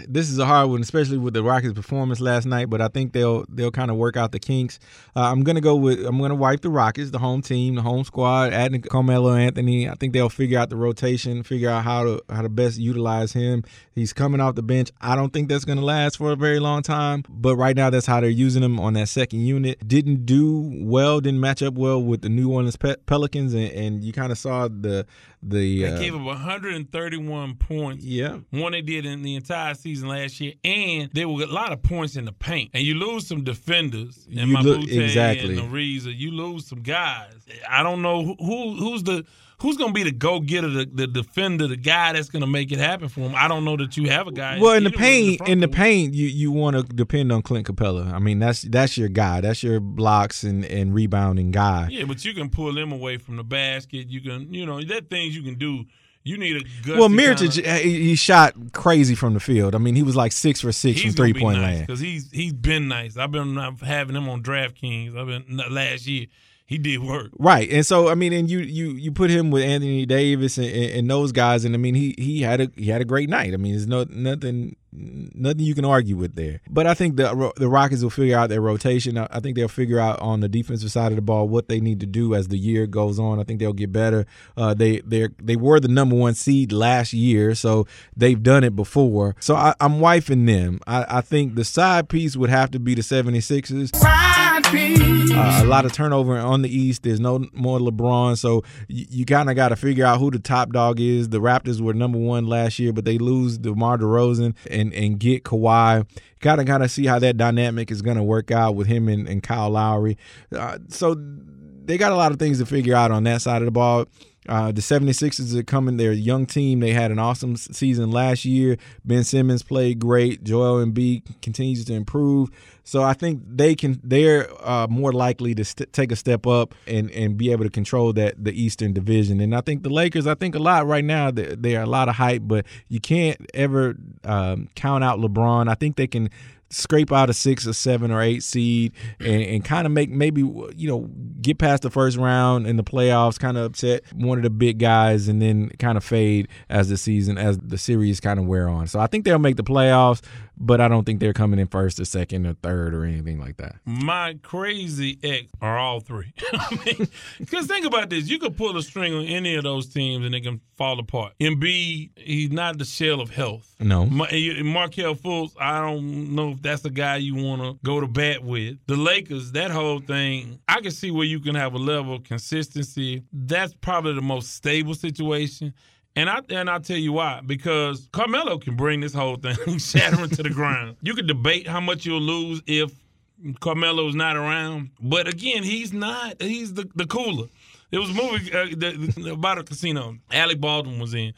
Speaker 2: This is a hard one, especially with the Rockets' performance last night. But I think they'll they'll kind of work out the kinks. Uh, I'm gonna go with I'm gonna wipe the Rockets, the home team, the home squad, adding Carmelo Anthony. I think they'll figure out the rotation, figure out how to how to best utilize him. He's coming off the bench. I don't think that's gonna last for a very long time. But right now, that's how they're using him on that second unit. Didn't do well, didn't match up well with the New Orleans Pe- Pelicans, and, and you kind of saw the the
Speaker 3: They
Speaker 2: uh,
Speaker 3: gave up 131 points.
Speaker 2: Yeah.
Speaker 3: one they did in the entire season last year. And there were a lot of points in the paint. And you lose some defenders. And my
Speaker 2: look- exactly.
Speaker 3: and Ariza, you lose some guys. I don't know who who's the who's gonna be the go getter, the, the defender, the guy that's gonna make it happen for him. I don't know that you have a guy.
Speaker 2: Well, in the paint, in the paint, you you want to depend on Clint Capela. I mean, that's that's your guy. That's your blocks and, and rebounding guy.
Speaker 3: Yeah, but you can pull them away from the basket. You can, you know, that things you can do. You need a good.
Speaker 2: Well, Mirotic, uh, he shot crazy from the field. I mean, he was like six for six from three point land.
Speaker 3: because he's he's been nice. I've been having him on DraftKings. I've been last year. He did work.
Speaker 2: Right, and so I mean, and you you you put him with Anthony Davis and, and, and those guys, and I mean, he he had a he had a great night. I mean, there's no nothing nothing you can argue with there. But I think the the Rockets will figure out their rotation. I, I think they'll figure out on the defensive side of the ball what they need to do as the year goes on. I think they'll get better. Uh, they they they were the number one seed last year, so they've done it before. So I, I'm wifing them. I, I think the side piece would have to be the 76ers. Uh, a lot of turnover on the East. There's no more LeBron, so you, you kind of got to figure out who the top dog is. The Raptors were number one last year, but they lose DeMar DeRozan and and get Kawhi. Got to kind of see how that dynamic is going to work out with him and, and Kyle Lowry. Uh, so they got a lot of things to figure out on that side of the ball. Uh, the 76ers are coming. They're a young team. They had an awesome season last year. Ben Simmons played great. Joel Embiid continues to improve. So I think they can. They're uh, more likely to st- take a step up and, and be able to control that the Eastern Division. And I think the Lakers. I think a lot right now. They, they are a lot of hype, but you can't ever um, count out LeBron. I think they can scrape out a six or seven or eight seed and, and kind of make maybe you know get past the first round in the playoffs kind of upset one of the big guys and then kind of fade as the season as the series kind of wear on so i think they'll make the playoffs but i don't think they're coming in first or second or third or anything like that
Speaker 3: My crazy ex are all three. I mean, because think about this: you could pull a string on any of those teams and they can fall apart. Embiid, he's not the shell of health.
Speaker 2: No.
Speaker 3: Ma- Markelle Fultz, I don't know if that's the guy you want to go to bat with. The Lakers, that whole thing, I can see where you can have a level of consistency. That's probably the most stable situation. And I and I'll tell you why. Because Carmelo can bring this whole thing shattering to the ground. You could debate how much you'll lose if Carmelo's not around. But again, he's not. He's the, the cooler. It was a movie uh, the, about a casino. Alec Baldwin was in.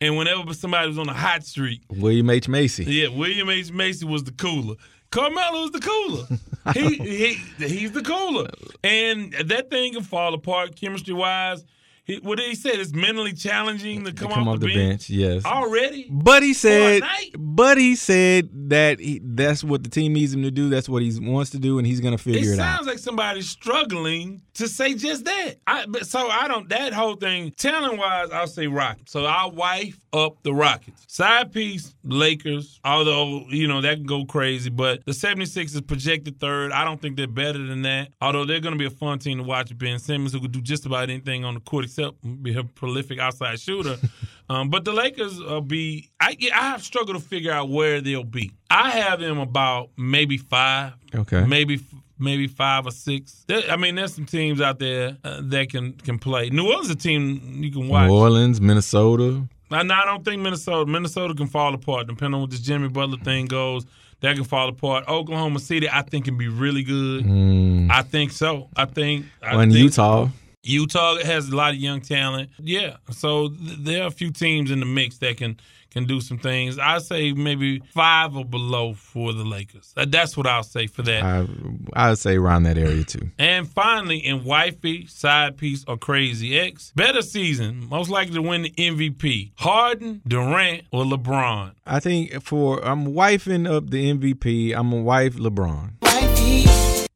Speaker 3: And whenever somebody was on a hot streak,
Speaker 2: william h macy
Speaker 3: yeah, William H. Macy was the cooler. Carmelo is the cooler. he, he he's the cooler. And that thing can fall apart chemistry wise. He, what did he say? It's mentally challenging to come,
Speaker 2: come
Speaker 3: off,
Speaker 2: off
Speaker 3: the,
Speaker 2: the
Speaker 3: bench.
Speaker 2: bench, yes.
Speaker 3: Already?
Speaker 2: But he said, but he said that he, that's what the team needs him to do. That's what he wants to do, and he's going to figure it, out.
Speaker 3: It sounds like somebody's struggling to say just that. I, but so I don't. That whole thing, talent wise, I'll say Rockets. So I'll wife up the Rockets. Side piece, Lakers. Although you know that can go crazy, but the 76 is projected third. I don't think they're better than that. Although they're going to be a fun team to watch. Ben Simmons, who could do just about anything on the court except be a prolific outside shooter. um, but the Lakers will be. I I have struggled to figure out where they'll be. I have them about maybe five.
Speaker 2: Okay.
Speaker 3: Maybe maybe five or six. I mean, there's some teams out there uh, that can can play. New Orleans is a team you can watch.
Speaker 2: New Orleans, Minnesota.
Speaker 3: I, no, I don't think Minnesota. Minnesota can fall apart depending on what this Jimmy Butler thing goes. That can fall apart. Oklahoma City, I think, can be really good.
Speaker 2: Mm.
Speaker 3: I think so. I think. I
Speaker 2: and
Speaker 3: think
Speaker 2: Utah.
Speaker 3: Utah has a lot of young talent. Yeah, so th- there are a few teams in the mix that can can do some things. I say maybe five or below for the Lakers. That's what I'll say for that.
Speaker 2: I I'd say around that area too.
Speaker 3: And finally, in wifey, side piece, or crazy X, better season, most likely to win the MVP: Harden, Durant, or LeBron.
Speaker 2: I think for I'm wifing up the MVP. I'm a wife LeBron.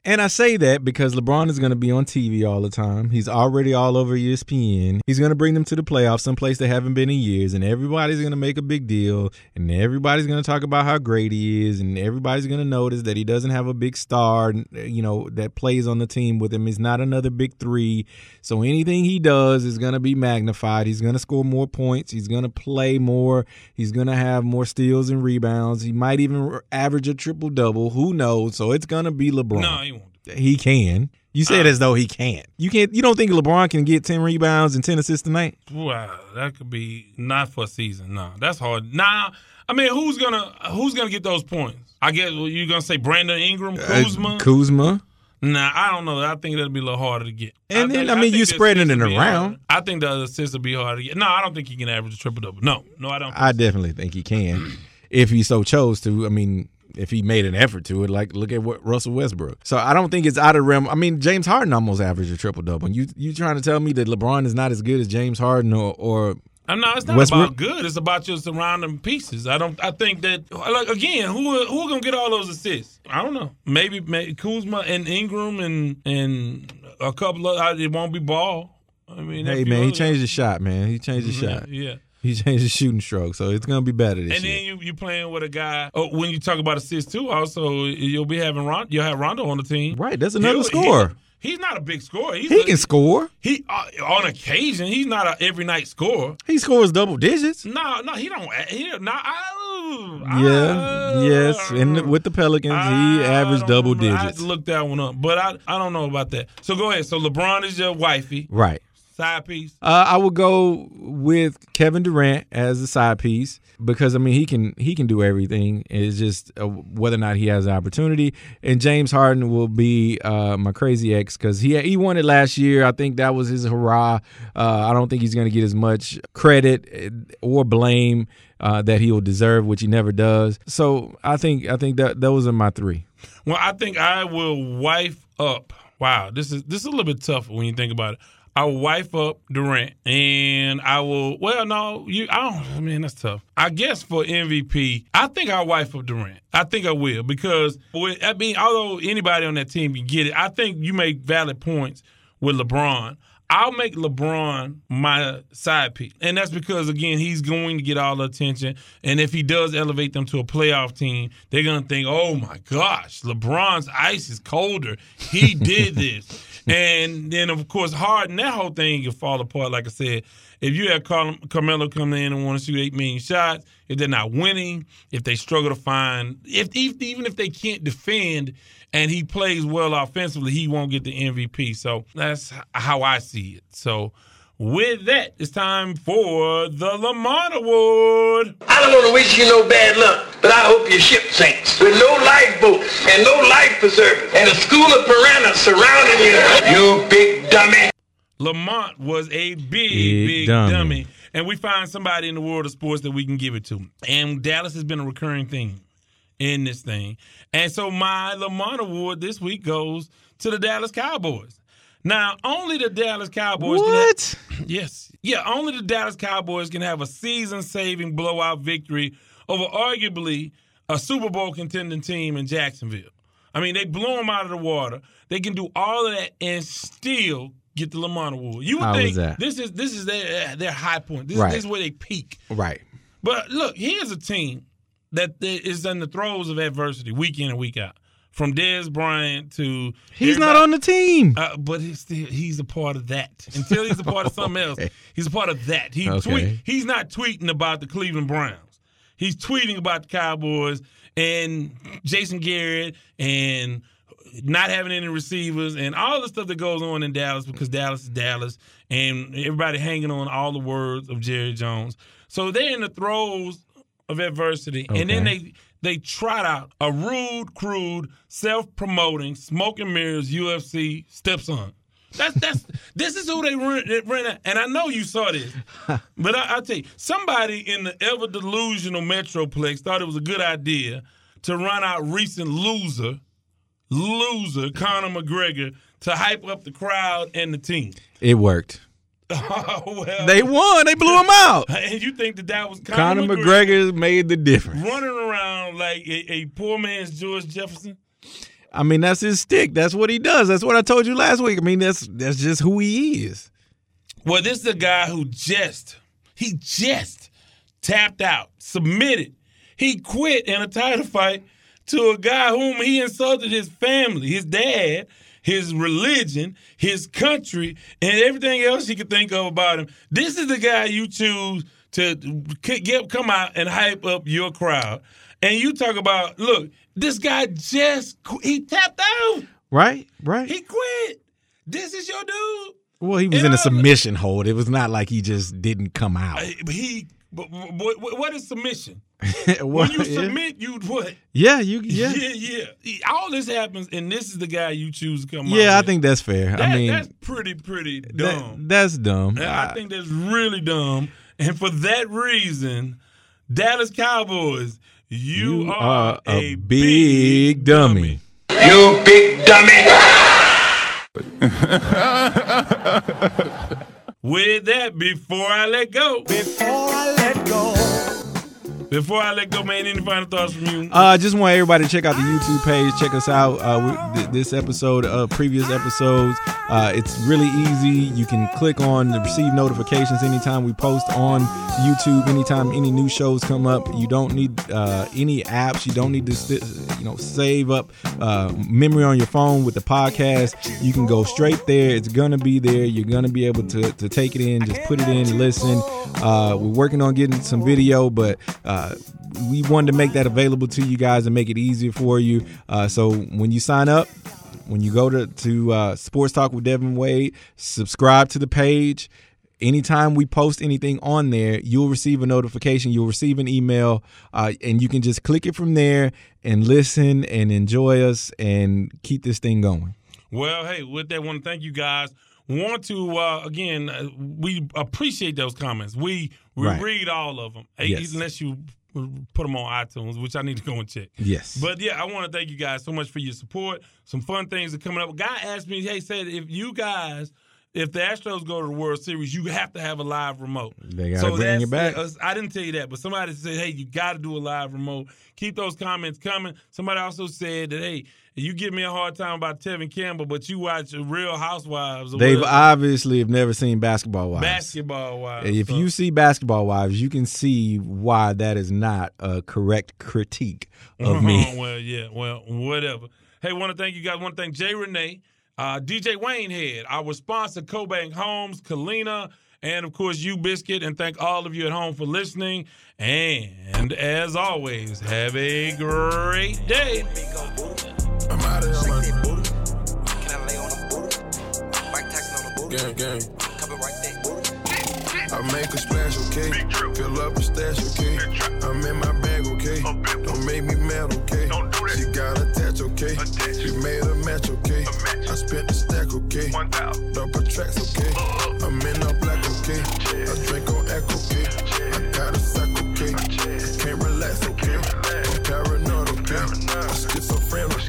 Speaker 2: And I say that because LeBron is going to be on TV all the time. He's already all over ESPN. He's going to bring them to the playoffs, someplace they haven't been in years, and everybody's going to make a big deal, and everybody's going to talk about how great he is, and everybody's going to notice that he doesn't have a big star, you know, that plays on the team with him. He's not another big three. So anything he does is going to be magnified. He's going to score more points. He's going to play more. He's going to have more steals and rebounds. He might even average a triple double. Who knows? So it's going to be LeBron.
Speaker 3: No, he
Speaker 2: can. You said
Speaker 3: Uh,
Speaker 2: as though he can't. You can't. You don't think LeBron can get ten rebounds and ten assists tonight?
Speaker 3: Wow, that could be not for a season. No, that's hard. Nah, I mean, who's gonna who's gonna get those points? I guess well, you're gonna say Brandon Ingram, Kuzma.
Speaker 2: Uh, Kuzma.
Speaker 3: Nah, I don't know. I think that'll be a little harder to get.
Speaker 2: And then,
Speaker 3: think-
Speaker 2: I mean,
Speaker 3: you're
Speaker 2: spreading it around.
Speaker 3: I think the assists will be harder to get. No, I don't think he can average a triple double. No, no, I don't.
Speaker 2: I definitely think he can, if he so chose to. I mean, if he made an effort to it, like look at what Russell Westbrook. So I don't think it's out of realm. I mean, James Harden almost averaged a triple double. You you trying to tell me that LeBron is not as good as James Harden or or
Speaker 3: I'm not. It's not
Speaker 2: Westbrook?
Speaker 3: about good. It's about your surrounding pieces. I don't. I think that like again, who who gonna get all those assists? I don't know. Maybe, maybe Kuzma and Ingram and and a couple of it won't be Ball. I mean,
Speaker 2: hey man, he changed the shot, man. He changed his
Speaker 3: Yeah, mm-hmm.
Speaker 2: shot.
Speaker 3: yeah.
Speaker 2: He changed his shooting stroke, so it's gonna be better this
Speaker 3: And
Speaker 2: year.
Speaker 3: then you you playing with a guy. Oh, when you talk about assists too, also you'll be having Ron, you'll have Rondo on the team.
Speaker 2: Right, that's another
Speaker 3: He'll-
Speaker 2: scorer.
Speaker 3: he- he's not a big scorer. He's
Speaker 2: He
Speaker 3: a-
Speaker 2: can score.
Speaker 3: He uh, on occasion. He's not a every night scorer.
Speaker 2: He scores double digits.
Speaker 3: No, no, he don't. He no. I,
Speaker 2: Yeah, yes. And with the Pelicans, he averaged double
Speaker 3: I had
Speaker 2: digits.
Speaker 3: to look that one up, but I I don't know about that. So go ahead. So LeBron is your wifey,
Speaker 2: Right.
Speaker 3: Side piece.
Speaker 2: Uh, I would go with Kevin Durant as the side piece because I mean he can he can do everything. It's just uh, whether or not he has the opportunity. And James Harden will be uh, my crazy ex because he he won it last year. I think that was his hurrah. Uh, I don't think he's going to get as much credit eh, or blame uh, that he will deserve, which he never does. So I think I think that those are my three.
Speaker 3: Well, I think I will wife up. Wow, this is this is a little bit tougher when you think about it. I will wife up Durant, and I will. Well, no, you. I don't. I mean, that's tough. I guess for MVP, I think I'll wife up Durant. I think I will because with, I mean, although anybody on that team can get it, I think you make valid points with LeBron. I'll make LeBron my side piece. And that's because, again, he's going to get all the attention. And if he does elevate them to a playoff team, they're going to think, oh my gosh, LeBron's ice is colder. He did this. And then, of course, Harden, that whole thing can fall apart. Like I said, if you have Car- Carmelo come in and want to shoot 8 million shots, if they're not winning, if they struggle to find, if, if even if they can't defend and he plays well offensively, he won't get the MVP. So that's how I see it. So with that, it's time for the Lamont Award.
Speaker 16: I don't want to wish you no bad luck, but I hope your ship sinks with no lifeboats and no life preservers and a school of piranhas surrounding you. You big dummy.
Speaker 3: Lamont was a big,
Speaker 2: Big
Speaker 3: big,
Speaker 2: dummy.
Speaker 3: dummy. And we find somebody in the world of sports that we can give it to. And Dallas has been a recurring thing in this thing. And so my Lamont Award this week goes to the Dallas Cowboys. Now, only the Dallas Cowboys
Speaker 2: What?
Speaker 3: can have, Yes. Yeah, only the Dallas Cowboys can have a season-saving blowout victory over arguably a Super Bowl contending team in Jacksonville. I mean, they blew them out of the water. They can do all of that and still get the Lamont Award. You would
Speaker 2: How
Speaker 3: think
Speaker 2: that?
Speaker 3: this is this is their their high point. This,
Speaker 2: Right.
Speaker 3: this is where they peak.
Speaker 2: Right.
Speaker 3: But look, here's a team that is in the throes of adversity week in and week out. From Dez Bryant to
Speaker 2: He's not on the team.
Speaker 3: uh, but he's still he's a part of that. Until he's a part of something else, he's a part of that. He
Speaker 2: Okay.
Speaker 3: tweet, he's not tweeting about the Cleveland Browns. He's tweeting about the Cowboys and Jason Garrett and not having any receivers and all the stuff that goes on in Dallas because Dallas is Dallas and everybody hanging on all the words of Jerry Jones. So they're in the throes of adversity, and then they they trot out a rude, crude, self-promoting, smoking mirrors UFC stepson. That's that's this is who they they run out. And I know you saw this, but I, I'll tell you, somebody in the ever delusional Metroplex thought it was a good idea to run out recent loser, loser Conor McGregor to hype up the crowd and the team.
Speaker 2: It worked.
Speaker 3: Oh, well.
Speaker 2: They won. They blew him out.
Speaker 3: And you think that that was Conor,
Speaker 2: Conor McGregor made the difference.
Speaker 3: running around like a, a poor man's George Jefferson?
Speaker 2: I mean, that's his stick. That's what he does. That's what I told you last week. I mean, that's that's just who he is.
Speaker 3: Well, this is a guy who just he just tapped out, submitted. He quit in a title fight to a guy whom he insulted his family, his dad, his religion, his country, and everything else he could think of about him. This is the guy you choose to get come out and hype up your crowd. And you talk about, look, this guy just he tapped out.
Speaker 2: Right? Right.
Speaker 3: He quit. This is your dude.
Speaker 2: well, he was
Speaker 3: And
Speaker 2: in a submission hold. It was not like he just didn't come out.
Speaker 3: He, but, but, but what is submission?
Speaker 2: Well,
Speaker 3: when you
Speaker 2: yeah.
Speaker 3: submit, you what?
Speaker 2: Yeah, you yeah.
Speaker 3: yeah, yeah. All this happens, and this is the guy you choose to come out.
Speaker 2: Yeah, I
Speaker 3: with.
Speaker 2: think that's fair.
Speaker 3: That-
Speaker 2: I mean,
Speaker 3: that's pretty, pretty
Speaker 2: that-
Speaker 3: dumb.
Speaker 2: that's dumb.
Speaker 3: And I think that's really dumb. And for that reason, Dallas Cowboys, you,
Speaker 2: you
Speaker 3: are,
Speaker 2: are a big dummy.
Speaker 16: You big dummy.
Speaker 3: With that, before I let go,
Speaker 8: Before I let go.
Speaker 3: Before I let go, man, any final thoughts from you?
Speaker 2: Uh, just want everybody to check out the YouTube page. Check us out. Uh, we, th- this episode, uh, previous episodes. Uh, it's really easy. You can click on the receive notifications anytime we post on YouTube. Anytime any new shows come up, you don't need uh, any apps. You don't need to, st- you know, save up uh, memory on your phone with the podcast. You can go straight there. It's gonna be there. You're gonna be able to, to take it in. Just put it in, listen. Uh, we're working on getting some video, but uh, we wanted to make that available to you guys and make it easier for you. Uh, so when you sign up, when you go to to uh, Sports Talk with Devan Wade, subscribe to the page. Anytime we post anything on there, you'll receive a notification. You'll receive an email, uh, and you can just click it from there and listen and enjoy us and keep this thing going.
Speaker 3: Well, hey, with that, want to thank you guys. Want to uh, again? Uh, we appreciate those comments. We we
Speaker 2: Right.
Speaker 3: read all of them,
Speaker 2: Yes.
Speaker 3: unless you put them on iTunes, which I need to go and check.
Speaker 2: Yes.
Speaker 3: But yeah, I want to thank you guys so much for your support. Some fun things are coming up. A guy asked me, hey, said if you guys. If the Astros go to the World Series, you have to have a live remote.
Speaker 2: They gotta bring it
Speaker 3: that's-
Speaker 2: back.
Speaker 3: I didn't tell you that, but somebody said, "Hey, you got to do a live remote." Keep those comments coming. Somebody also said that, "Hey, you give me a hard time about Tevin Campbell, but you watch Real Housewives." Or
Speaker 2: They've
Speaker 3: whatever.
Speaker 2: obviously have never seen Basketball Wives.
Speaker 3: basketball wives.
Speaker 2: If
Speaker 3: So-
Speaker 2: you see Basketball Wives, you can see why that is not a correct critique of me.
Speaker 3: well, yeah, well, whatever. Hey, want to thank you guys. Want to thank Jay Renee, uh, DJ Wayne Head, our sponsor, Cobank Homes, Kalina, and of course, you Biscuit. And thank all of you at home for listening. And as always, have a great day.
Speaker 13: I'm out of here, man. Gang, gang. I make a splash, okay? Fill up a stash, okay? I'm in my bag, okay? Don't make me mad, okay? Don't do that. She got attached, okay? She made a match, okay? I spent the stack, okay? Double tracks, okay? Uh-uh. I'm in a black, okay? I drink on echo, okay? I got a sack, okay? I can't relax, okay? I'm paranoid, okay? I'm schizophrenic,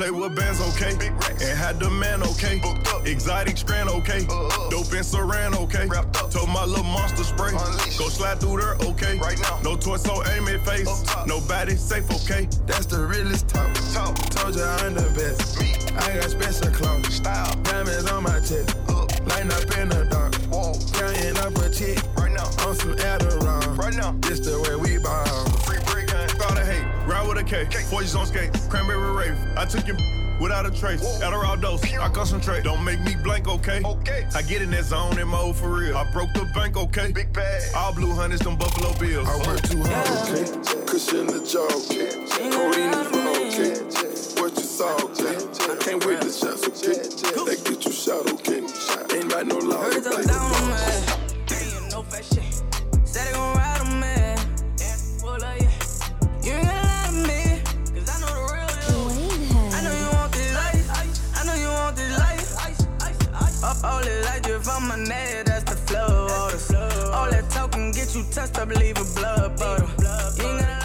Speaker 13: play with bands, okay? And had the man, okay? Exotic strand, okay? Dope and saran, okay? Told my little monster spray. Go slide through there, okay? Right now. No torso, aim at face. Nobody safe, okay? That's the realest talk. Told you I'm the best. Me. I got special clothes. Style. Diamonds on my chest. Lighting up in the dark. Counting up a check. Right now. On some Adderall. Right now. This the way we ball. Ride with a K, forges on skates, cranberry rave. I took your without a trace. Whoa. Adderall dose, I concentrate. Don't make me blank, okay? Okay. I get in that zone and mode for real. I broke the bank, okay? Big bag. All blue hundreds, them Buffalo Bills. I work too hard, okay? Cushion the jaw, okay? Codeine is raw, okay? What you saw, okay? I can't wait to shots, okay? They get you shot, okay? Ain't right no law, okay?
Speaker 17: Heard them down, man. Damn, no fashion. Said they gon' All the light drip from my neck, that's the flow. All, the, all that talk can get you touched up, leave a blood bottle. You ain't